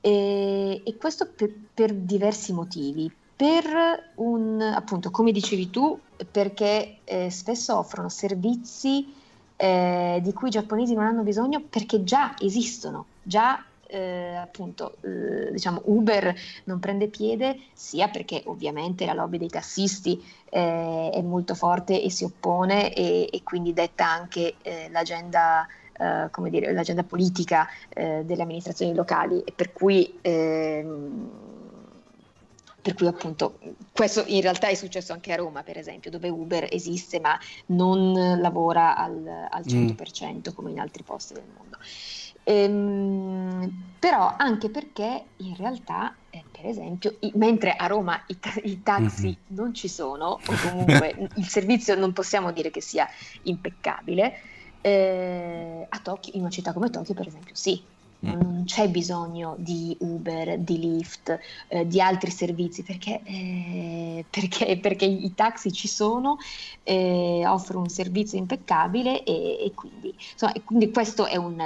e, e questo per, per, diversi motivi. Per un, appunto, come dicevi tu, perché eh, spesso offrono servizi eh, di cui i giapponesi non hanno bisogno perché già esistono, già eh, appunto eh, diciamo Uber non prende piede sia perché ovviamente la lobby dei tassisti eh, è molto forte e si oppone e, e quindi detta anche eh, l'agenda come dire, l'agenda politica eh, delle amministrazioni locali e per cui, ehm, per cui appunto questo in realtà è successo anche a Roma per esempio dove Uber esiste ma non lavora al, al 100% mm. come in altri posti del mondo. Ehm, però anche perché in realtà, eh, per esempio, i, mentre a Roma i, ta- i taxi mm-hmm. non ci sono, o comunque il servizio non possiamo dire che sia impeccabile, eh, a Tokyo, in una città come Tokyo, per esempio, sì, mm. non c'è bisogno di Uber, di Lyft, eh, di altri servizi perché, eh, perché, perché, i taxi ci sono, eh, offrono un servizio impeccabile e, e, quindi, insomma, e quindi, questo è, un,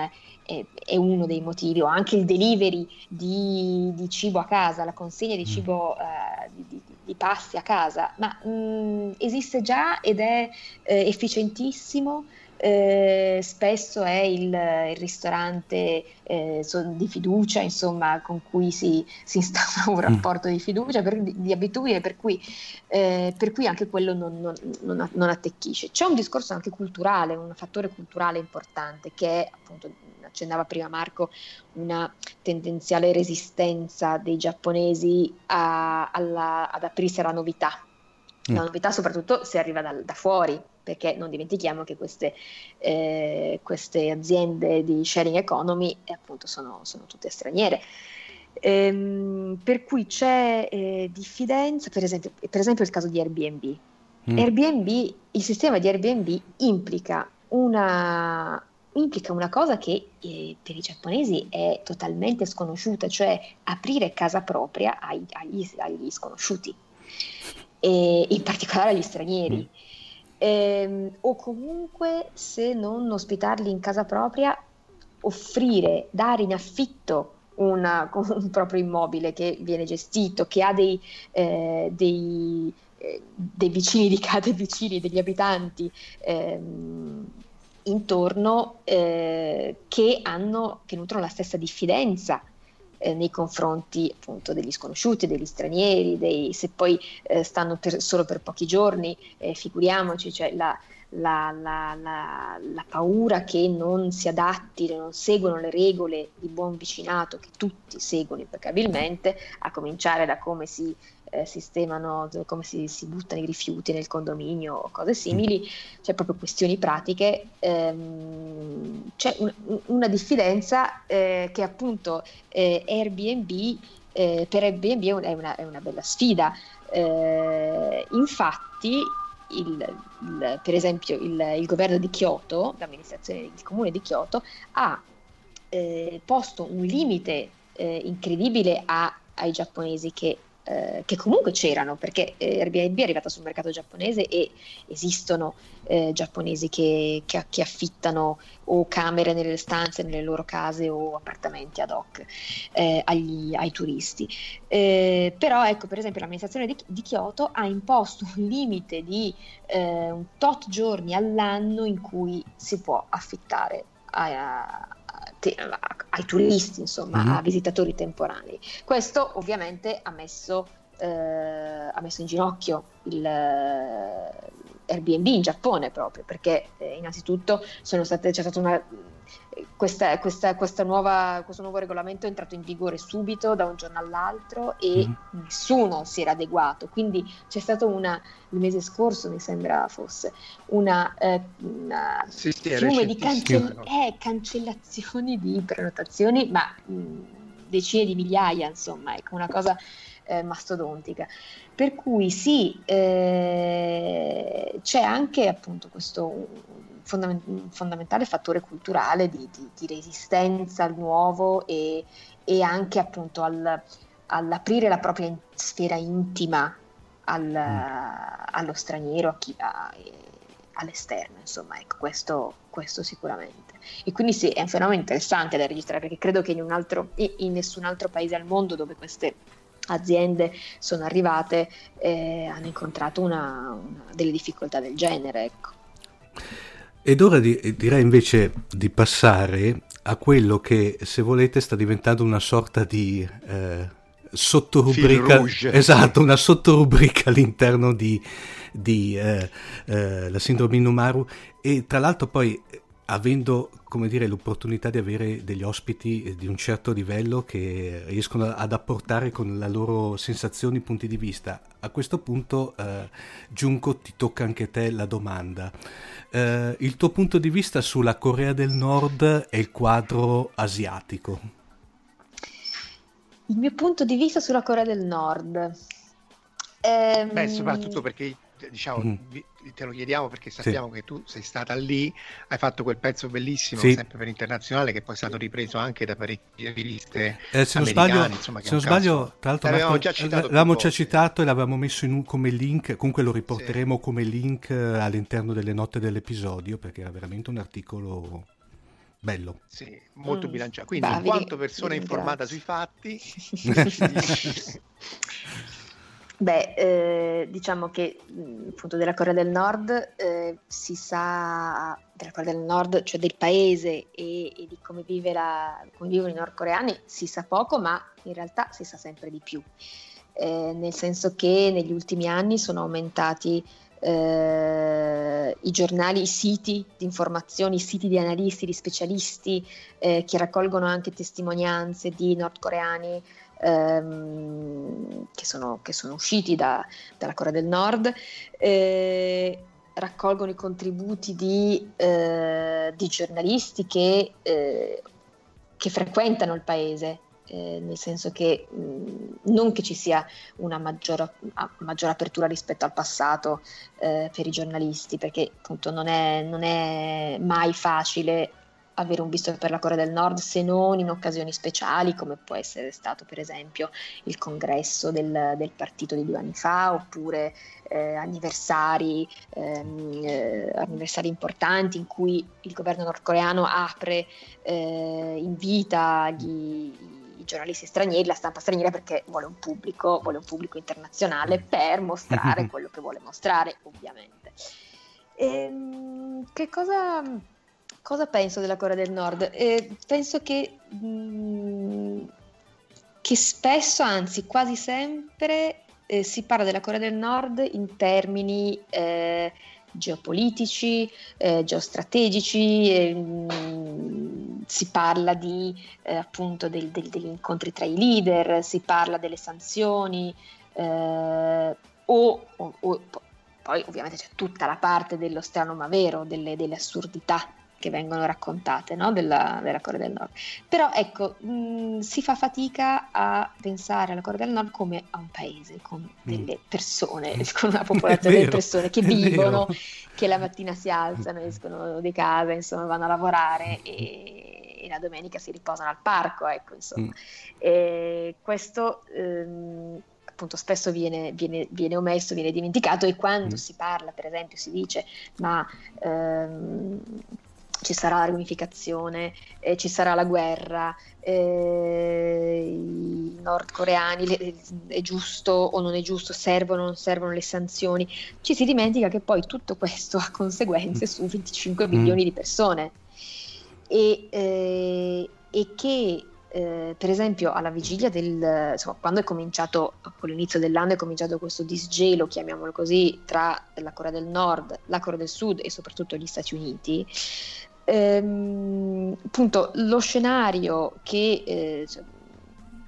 è, è, uno dei motivi, o anche il delivery di, di cibo a casa, la consegna di mm. cibo eh, di, di, di, pasti a casa, ma mh, mm, esiste già ed è eh, efficientissimo eh, spesso è il, il ristorante eh, di fiducia, insomma, con cui si, si instaura un mm. rapporto di fiducia, per, di, di, abitudine, per cui, eh, per cui, anche quello non, non, non, non, attecchisce. C'è un discorso anche culturale, un fattore culturale importante che è, appunto, accennava prima Marco, una tendenziale resistenza dei giapponesi a, alla, ad aprirsi alla novità. La mm. novità soprattutto se arriva da, da fuori, perché non dimentichiamo che queste, eh, queste aziende di sharing economy eh, appunto sono, sono, tutte straniere. Ehm, per cui c'è eh, diffidenza, per esempio, per esempio il caso di Airbnb. Mm. Airbnb, il sistema di Airbnb implica una, implica una cosa che eh, per i giapponesi è totalmente sconosciuta, cioè aprire casa propria ai, agli, agli, sconosciuti, e in particolare agli stranieri. Mm. Eh, o comunque se non ospitarli in casa propria, offrire, dare in affitto una, un proprio immobile che viene gestito, che ha dei, eh, dei, eh, dei vicini di casa, dei vicini, degli abitanti ehm, intorno eh, che, hanno, che nutrono la stessa diffidenza eh, nei confronti appunto degli sconosciuti, degli stranieri, dei, se poi eh, stanno per, solo per pochi giorni, eh, figuriamoci, cioè la, la, la, la, paura che non si adattino, non seguono le regole di buon vicinato che tutti seguono impeccabilmente, a cominciare da come si eh, sistemano, come si, si, buttano i rifiuti nel condominio o cose simili, c'è proprio questioni pratiche, ehm, c'è un, una diffidenza eh, che appunto eh, Airbnb, eh, per Airbnb è una, è una bella sfida. Eh, infatti il, il, per esempio il, il, governo di Kyoto, l'amministrazione del comune di Kyoto, ha eh, posto un limite eh, incredibile a, ai giapponesi che eh, che comunque c'erano, perché eh, Airbnb è arrivata sul mercato giapponese e esistono eh, giapponesi che, che, che, affittano o camere nelle stanze, nelle loro case o appartamenti ad hoc eh, agli, ai turisti. Eh, però ecco, per esempio, l'amministrazione di, di, Kyoto ha imposto un limite di eh, un tot giorni all'anno in cui si può affittare a, te, ai turisti, insomma, mm-hmm. a visitatori temporanei. Questo ovviamente ha messo, eh, ha messo in ginocchio il Airbnb in Giappone proprio, perché eh, innanzitutto state, c'è stata una questa, questa, questa nuova, questo nuovo regolamento è entrato in vigore subito da un giorno all'altro e mm. nessuno si era adeguato. Quindi c'è stato una, il mese scorso, mi sembra fosse, una, eh, una sì, sì, fiume di cancell- eh, cancellazioni di prenotazioni, ma mh, decine di migliaia, insomma, ecco, una cosa eh, mastodontica. Per cui sì, eh, c'è anche appunto questo fondament- fondamentale fattore culturale di, di, di, resistenza al nuovo e, e anche appunto al, all'aprire la propria sfera intima al, mm. allo straniero, a chi, a, all'esterno, insomma, ecco, questo, questo, sicuramente. E quindi sì, è un fenomeno interessante da registrare perché credo che in, un altro, in nessun altro paese al mondo dove queste aziende sono arrivate eh, hanno incontrato una, una, delle difficoltà del genere. Ecco. Ed ora di, direi invece di passare a quello che, se volete, sta diventando una sorta di eh, sottorubrica. Esatto, una sottorubrica all'interno di, di eh, eh, la sindrome Inumaru. E tra l'altro poi avendo come dire, l'opportunità di avere degli ospiti di un certo livello che riescono ad apportare con le loro sensazioni, punti di vista. A questo punto, eh, Giunco, ti tocca anche te la domanda. Eh, il tuo punto di vista sulla Corea del Nord e il quadro asiatico? Il mio punto di vista sulla Corea del Nord. Ehm... Beh, soprattutto perché diciamo, mm. te lo chiediamo perché sappiamo sì. che tu sei stata lì, hai fatto quel pezzo bellissimo, sì. sempre per internazionale, che poi è stato ripreso anche da parecchie riviste eh, se non sbaglio, insomma, se non sbaglio tra l'altro l'avevamo già citato, l'avevamo già citato e l'avevamo messo un, come link, comunque lo riporteremo sì. come link eh, all'interno delle note dell'episodio, perché era veramente un articolo bello. Sì, molto mm. bilanciato. Quindi, Bavi, in quanto persona informata sui fatti, Beh, eh, diciamo che appunto della Corea del Nord eh, si sa, della Corea del Nord, cioè del paese e, e di come, la, come, vivono i nordcoreani, si sa poco, ma in realtà si sa sempre di più. Eh, nel senso che negli ultimi anni sono aumentati eh, i giornali, i siti di informazioni, i siti di analisti, di specialisti eh, che raccolgono anche testimonianze di nordcoreani ehm, che, sono, che, sono, usciti da, dalla Corea del Nord, eh, raccolgono i contributi di, eh, di giornalisti che, eh, che, frequentano il paese eh, nel senso che mh, non che ci sia una maggior, maggior apertura rispetto al passato eh, per i giornalisti, perché appunto non è, non è mai facile avere un visto per la Corea del Nord se non in occasioni speciali come può essere stato per esempio il congresso del, del partito di due anni fa oppure eh, anniversari, ehm, eh, anniversari, importanti in cui il governo nordcoreano apre, eh, invita gli, i giornalisti stranieri, la stampa straniera perché vuole un pubblico, vuole un pubblico internazionale per mostrare quello che vuole mostrare ovviamente. Ehm, che cosa Cosa penso della Corea del Nord? Eh, penso che, mh, mm, che, spesso, anzi quasi sempre, eh, si parla della Corea del Nord in termini eh, geopolitici, eh, geostrategici, mh, mm, si parla di, eh, appunto del, del, degli incontri tra i leader, si parla delle sanzioni eh, o, o, o poi ovviamente c'è tutta la parte dello strano ma vero, delle, delle assurdità che vengono raccontate no? della, della, Corea del Nord. Però ecco, mh, si fa fatica a pensare alla Corea del Nord come a un paese, con mm. delle persone, con una popolazione di persone che vivono, che la mattina si alzano, escono di casa, insomma vanno a lavorare e, la domenica si riposano al parco, ecco, insomma. Mm. Questo... Ehm, appunto spesso viene, viene, viene, omesso, viene dimenticato e quando mm. si parla, per esempio, si dice ma ehm, ci sarà la riunificazione, eh, ci sarà la guerra, eh, i nordcoreani le, è giusto o non è giusto, servono o non servono le sanzioni, ci si dimentica che poi tutto questo ha conseguenze su 25 milioni mm. di persone. E, eh, e che eh, per esempio alla vigilia del insomma, quando è cominciato con l'inizio dell'anno è cominciato questo disgelo chiamiamolo così tra la Corea del Nord la Corea del Sud e soprattutto gli Stati Uniti ehm, appunto lo scenario che eh, cioè,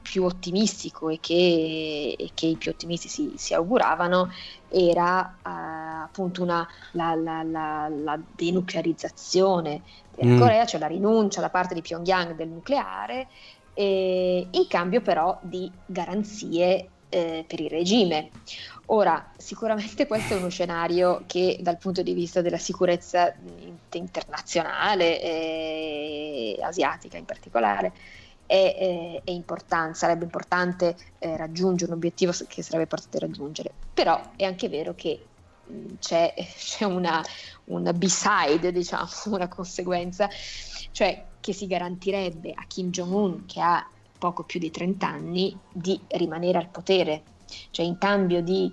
più ottimistico e che, e che, i più ottimisti si, si auguravano era uh, appunto una, la, la, la, la, denuclearizzazione della mm. Corea, cioè la rinuncia da parte di Pyongyang del nucleare, eh, in cambio però di garanzie eh, per il regime. Ora, sicuramente questo è uno scenario che dal punto di vista della sicurezza internazionale e asiatica in particolare è, è, è importante, sarebbe importante eh, raggiungere un obiettivo che sarebbe importante raggiungere, però è anche vero che mh, c'è, c'è una, una b-side, diciamo, una conseguenza, cioè che si garantirebbe a Kim Jong-un che ha poco più di 30 anni di rimanere al potere, cioè in cambio di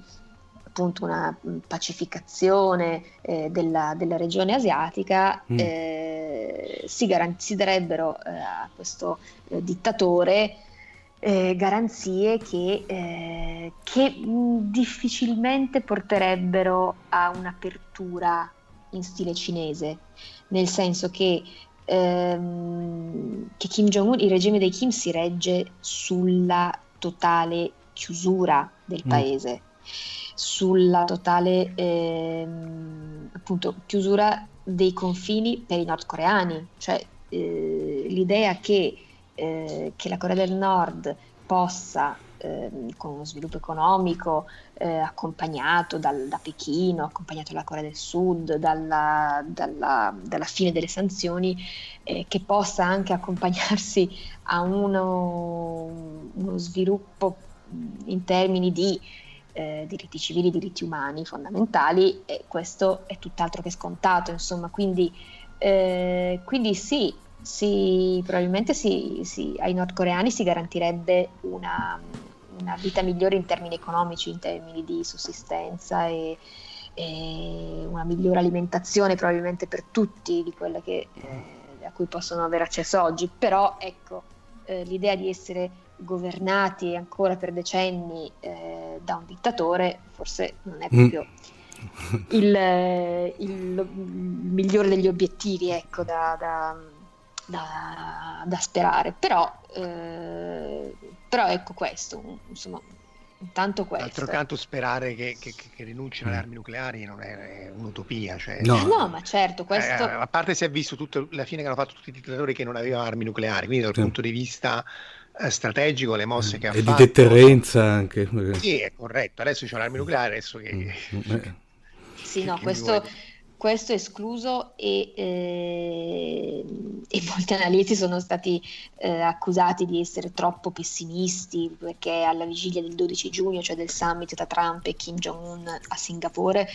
appunto una pacificazione eh, della, della, regione asiatica mm. eh, si, garan- si, darebbero eh, a questo eh, dittatore eh, garanzie che, eh, che difficilmente porterebbero a un'apertura in stile cinese, nel senso che ehm, che Kim Jong-un, il regime dei Kim si regge sulla totale chiusura del mm. paese, sulla totale ehm, appunto, chiusura dei confini per i nordcoreani, cioè eh, l'idea che, eh, che la Corea del Nord possa Ehm, con uno sviluppo economico eh, accompagnato dal, da Pechino, accompagnato dalla Corea del Sud, dalla, dalla, dalla fine delle sanzioni, eh, che possa anche accompagnarsi a uno, uno sviluppo in termini di eh, diritti civili, diritti umani fondamentali, e questo è tutt'altro che scontato, insomma, quindi, eh, quindi sì, sì, probabilmente sì, sì, ai nordcoreani si garantirebbe una, una vita migliore in termini economici, in termini di sussistenza e, e una migliore alimentazione probabilmente per tutti di quelle che, eh, a cui possono avere accesso oggi. Però ecco, eh, l'idea di essere governati ancora per decenni eh, da un dittatore forse non è mm. proprio mm. il, il, il, migliore degli obiettivi ecco, da, da, da, da sperare. Però eh, però ecco questo, insomma, intanto questo. D'altro canto sperare che, che, che rinunciano alle mm. armi nucleari non è, è un'utopia. Cioè, no. Eh, no. ma certo, questo... Eh, a parte si è visto tutto, la fine che hanno fatto tutti i dittatori che non avevano armi nucleari, quindi dal sì. punto di vista eh, strategico le mosse che ha e fatto. di deterrenza anche. Sì, è corretto. Adesso c'è l'arma nucleare, adesso che... Mm, eh. Sì, no, che questo, vuoi? Questo è escluso e, eh, molti analisti sono stati eh, accusati di essere troppo pessimisti perché alla vigilia del 12 giugno, cioè del summit tra Trump e Kim Jong-un a Singapore,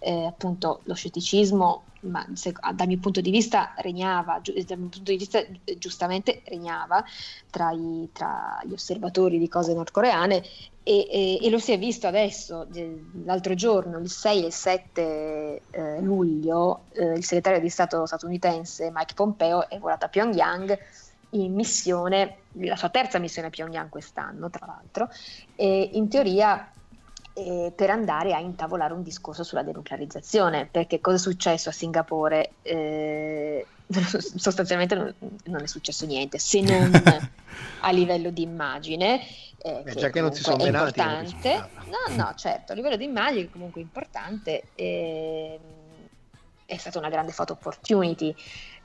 eh, appunto lo scetticismo, ma se- dal mio punto di vista regnava, giu- dal mio punto di vista eh, giustamente regnava tra, i- tra gli osservatori di cose nordcoreane e, e- e lo si è visto adesso, de- l'altro giorno, il 6 e il 7 eh, luglio, eh, il segretario di Stato statunitense Mike Pompeo è volato a Pyongyang in missione, la sua terza missione a Pyongyang quest'anno, tra l'altro, e in teoria eh, per andare a intavolare un discorso sulla denuclearizzazione, perché cosa è successo a Singapore? Eh, sostanzialmente non, non è successo niente, se non a livello di immagine, eh, Beh, che già che non si sono è menati, importante. No, no, certo, a livello di immagine comunque importante. ehm, è stata una grande photo opportunity.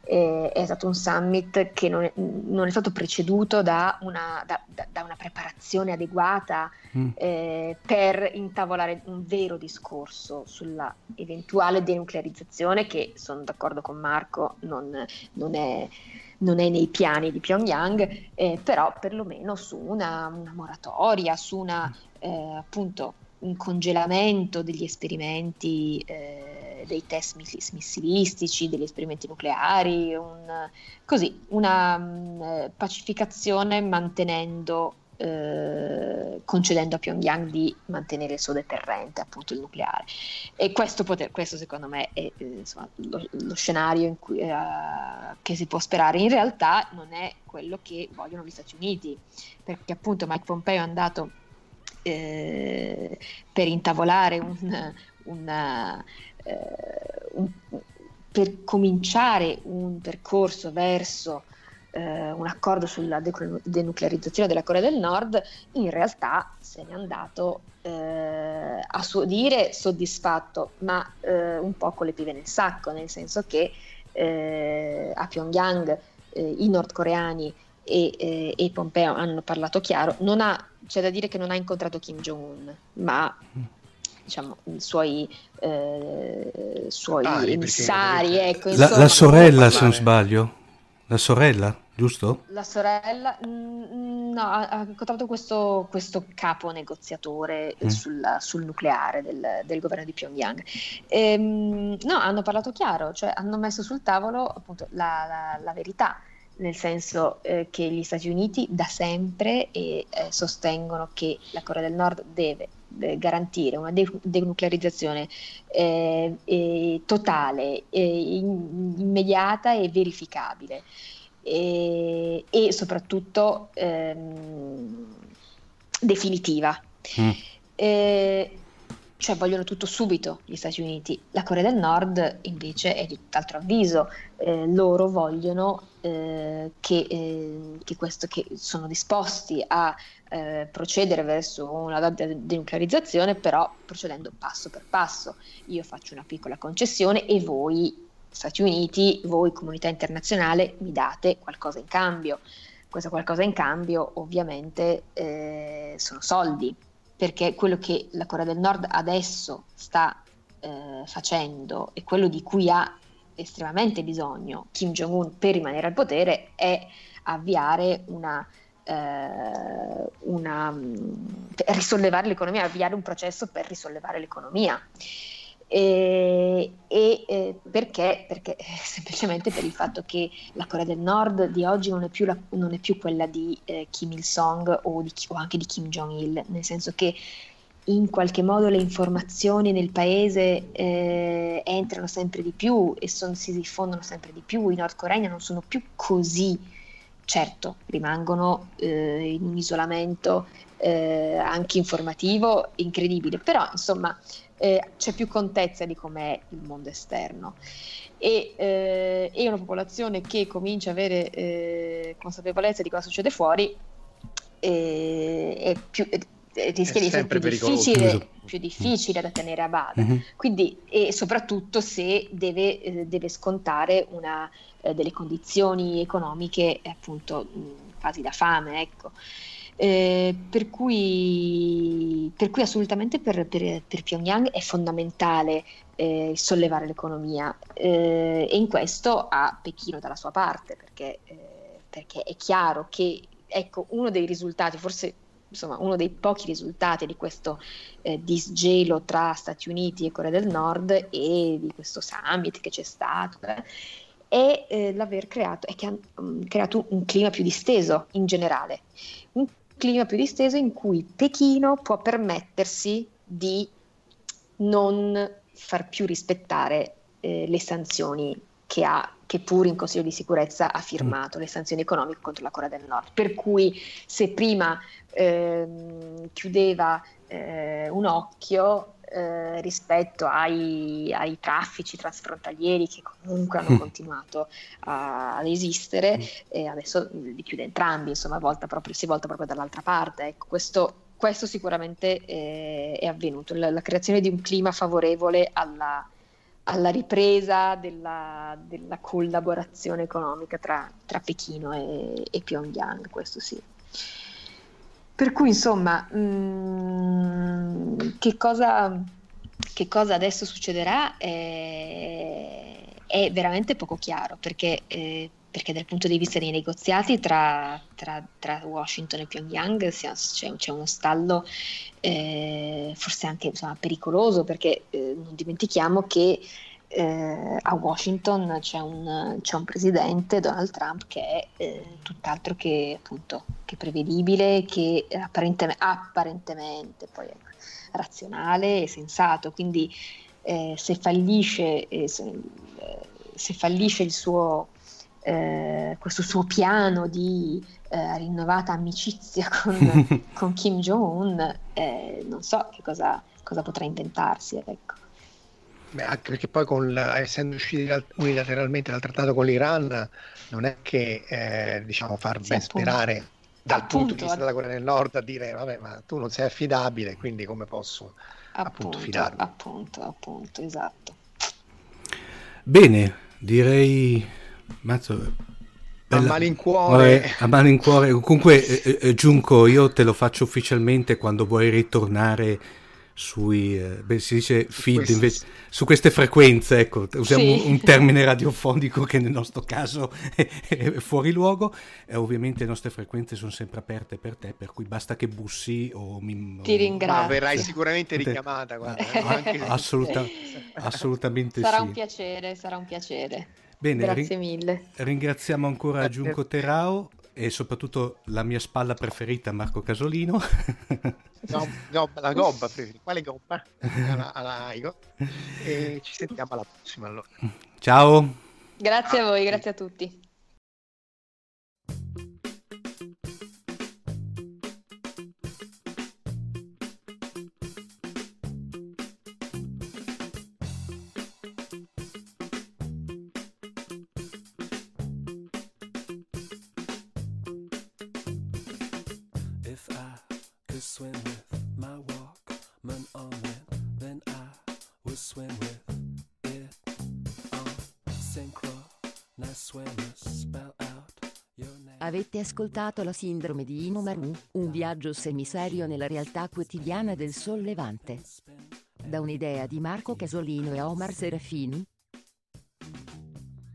Eh, è stato un summit che non è, non è stato preceduto da una, da- da- una preparazione adeguata Mm. eh, per intavolare un vero discorso sulla eventuale denuclearizzazione che sono d'accordo con Marco non, non è, non è nei piani di Pyongyang eh, però perlomeno su una, una moratoria su una eh, appunto un congelamento degli esperimenti eh, dei test miss- missilistici degli esperimenti nucleari un- così una mm, eh, pacificazione mantenendo eh, concedendo a Pyongyang di mantenere il suo deterrente, appunto il nucleare. E questo, poter- questo secondo me è eh, insomma, lo, lo scenario cui, eh, che si può sperare. In realtà non è quello che vogliono gli Stati Uniti, perché appunto Mike Pompeo è andato eh, per intavolare un, una, eh, un- per cominciare un percorso verso eh, un accordo sulla de- denuclearizzazione della Corea del Nord, in realtà se n'è andato eh, a suo dire soddisfatto, ma eh, un po' con le pive nel sacco, nel senso che eh, a Pyongyang eh, i nordcoreani e, eh, e Pompeo hanno parlato chiaro, non ha, c'è da dire che non ha incontrato Kim Jong-un, ma diciamo, i suoi, eh, suoi Ah, i emissari, perché- ecco, La, insomma, la sorella, se non sbaglio. La sorella, giusto? La sorella, mm, no, ha, ha incontrato questo, questo capo negoziatore eh, Mm. sul, sul nucleare del, del governo di Pyongyang. Ehm, no, hanno parlato chiaro, cioè hanno messo sul tavolo appunto la, la- la verità, nel senso eh, che gli Stati Uniti da sempre eh, eh, sostengono che la Corea del Nord deve eh, garantire una de- denuclearizzazione eh, eh, totale, eh, in- immediata e verificabile e, e soprattutto ehm, definitiva. Mm. Cioè vogliono tutto subito gli Stati Uniti. La Corea del Nord invece è di tutt'altro avviso, Eh, loro vogliono eh, che, eh, che questo, che sono disposti a eh, procedere verso una de- denuclearizzazione, però procedendo passo per passo. Io faccio una piccola concessione e voi, Stati Uniti, voi comunità internazionale, mi date qualcosa in cambio. Questo qualcosa in cambio ovviamente eh, sono soldi, perché quello che la Corea del Nord adesso sta eh, facendo e quello di cui ha estremamente bisogno Kim Jong-un per rimanere al potere è avviare una, eh, una per risollevare l'economia, avviare un processo per risollevare l'economia. E, e, perché? Perché semplicemente per il fatto che la Corea del Nord di oggi non è più, la- non è più quella di eh, Kim Il-sung o, di- o anche di Kim Jong-il, nel senso che in qualche modo le informazioni nel paese eh, entrano sempre di più e son- si diffondono sempre di più. I nordcoreani non sono più così, certo, rimangono eh, in un isolamento eh, anche informativo incredibile, però insomma eh, c'è più contezza di com'è il mondo esterno. E, eh, e una popolazione che comincia a avere eh, consapevolezza di cosa succede fuori eh, è più, eh, rischia È di essere più difficile, più difficile da tenere a bada. Mhm. Quindi, e soprattutto se deve, eh, deve scontare una, eh, delle condizioni economiche appunto mh, quasi da fame, ecco. Eh, per, cui, per, cui, assolutamente per, per, per Pyongyang è fondamentale eh, sollevare l'economia eh, e in questo ha Pechino dalla sua parte perché, eh, perché è chiaro che ecco, uno dei risultati, forse insomma, uno dei pochi risultati di questo eh, disgelo tra Stati Uniti e Corea del Nord e di questo summit che c'è stato eh, è eh, l'aver creato, è che ha um, creato un clima più disteso in generale, un clima più disteso in cui Pechino può permettersi di non far più rispettare eh, le sanzioni che ha che pur in Consiglio di sicurezza ha firmato le sanzioni economiche contro la Corea del Nord. Per cui se prima ehm, chiudeva eh, un occhio eh, rispetto ai, ai, traffici transfrontalieri che comunque hanno mm. continuato a, ad esistere mm. e adesso li chiude entrambi, insomma volta proprio, si volta proprio dall'altra parte. Ecco, questo, questo sicuramente eh, è avvenuto, la, la, creazione di un clima favorevole alla, alla ripresa della, della collaborazione economica tra, tra Pechino e, e, Pyongyang, questo sì. Per cui insomma, mh, mm, che, cosa, che, cosa, adesso succederà è, è veramente poco chiaro perché, eh, perché, dal punto di vista dei negoziati tra, tra, tra Washington e Pyongyang c'è, c'è uno stallo eh, forse anche insomma, pericoloso perché eh, non dimentichiamo che eh, a Washington c'è un, c'è un, presidente, Donald Trump, che è eh, tutt'altro che, appunto, che prevedibile, che apparentemente, apparentemente poi è razionale e sensato. Quindi eh, se fallisce, eh, se, eh, se, fallisce il suo, eh, questo suo piano di rinnovata amicizia con, con Kim Jong-un, non so che cosa, cosa potrà inventarsi. Ecco. Beh, anche perché poi con, essendo usciti unilateralmente dal trattato con l'Iran non è che eh, diciamo far sì, ben appunto. sperare dal appunto, punto di vista della Corea del Nord a dire vabbè ma tu non sei affidabile quindi come posso appunto, appunto fidarmi appunto appunto esatto bene direi Mazzo a malincuore. Vabbè, a malincuore. Comunque, eh, eh, Giunco, io te lo faccio ufficialmente quando vuoi ritornare sui, eh, beh, si dice feed invece, su queste frequenze, ecco, usiamo sì. un termine radiofonico che nel nostro caso è, è fuori luogo e ovviamente le nostre frequenze sono sempre aperte per te, per cui basta che bussi o mi... Ti ringrazio. Ma verrai sicuramente richiamata, guarda, anche... Assoluta, assolutamente sarà sì. un piacere, sarà un piacere. Bene, Grazie mille. Ringraziamo ancora Giunco Terao e soprattutto la mia spalla preferita, Marco Casolino. No, no, la gobba preferita. Quale gobba? Alla, alla E ci sentiamo alla prossima allora. Ciao. Grazie a voi, grazie a tutti. Avete ascoltato la sindrome di Inomaru, un viaggio semiserio nella realtà quotidiana del sollevante. Da un'idea di Marco Casolino e Omar Serafini.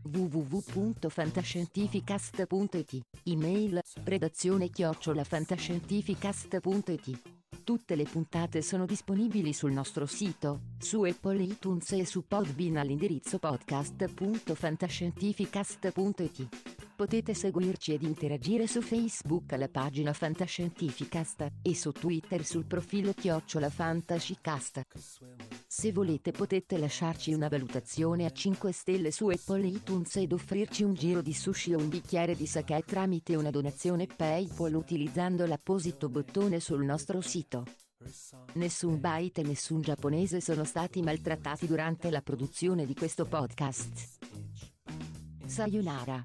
www.fantascientificast.it Email redazione chiocciolafantascientificast.it Tutte le puntate sono disponibili sul nostro sito, su Apple iTunes e su Podbean all'indirizzo podcast.fantascientificast.it. Potete seguirci ed interagire su Facebook alla pagina Fantascientificast e su Twitter sul profilo Chiocciola Fantascicast. Se volete potete lasciarci una valutazione a 5 stelle su Apple iTunes ed offrirci un giro di sushi o un bicchiere di sake tramite una donazione PayPal utilizzando l'apposito bottone sul nostro sito. Nessun byte e nessun giapponese sono stati maltrattati durante la produzione di questo podcast. Sayonara.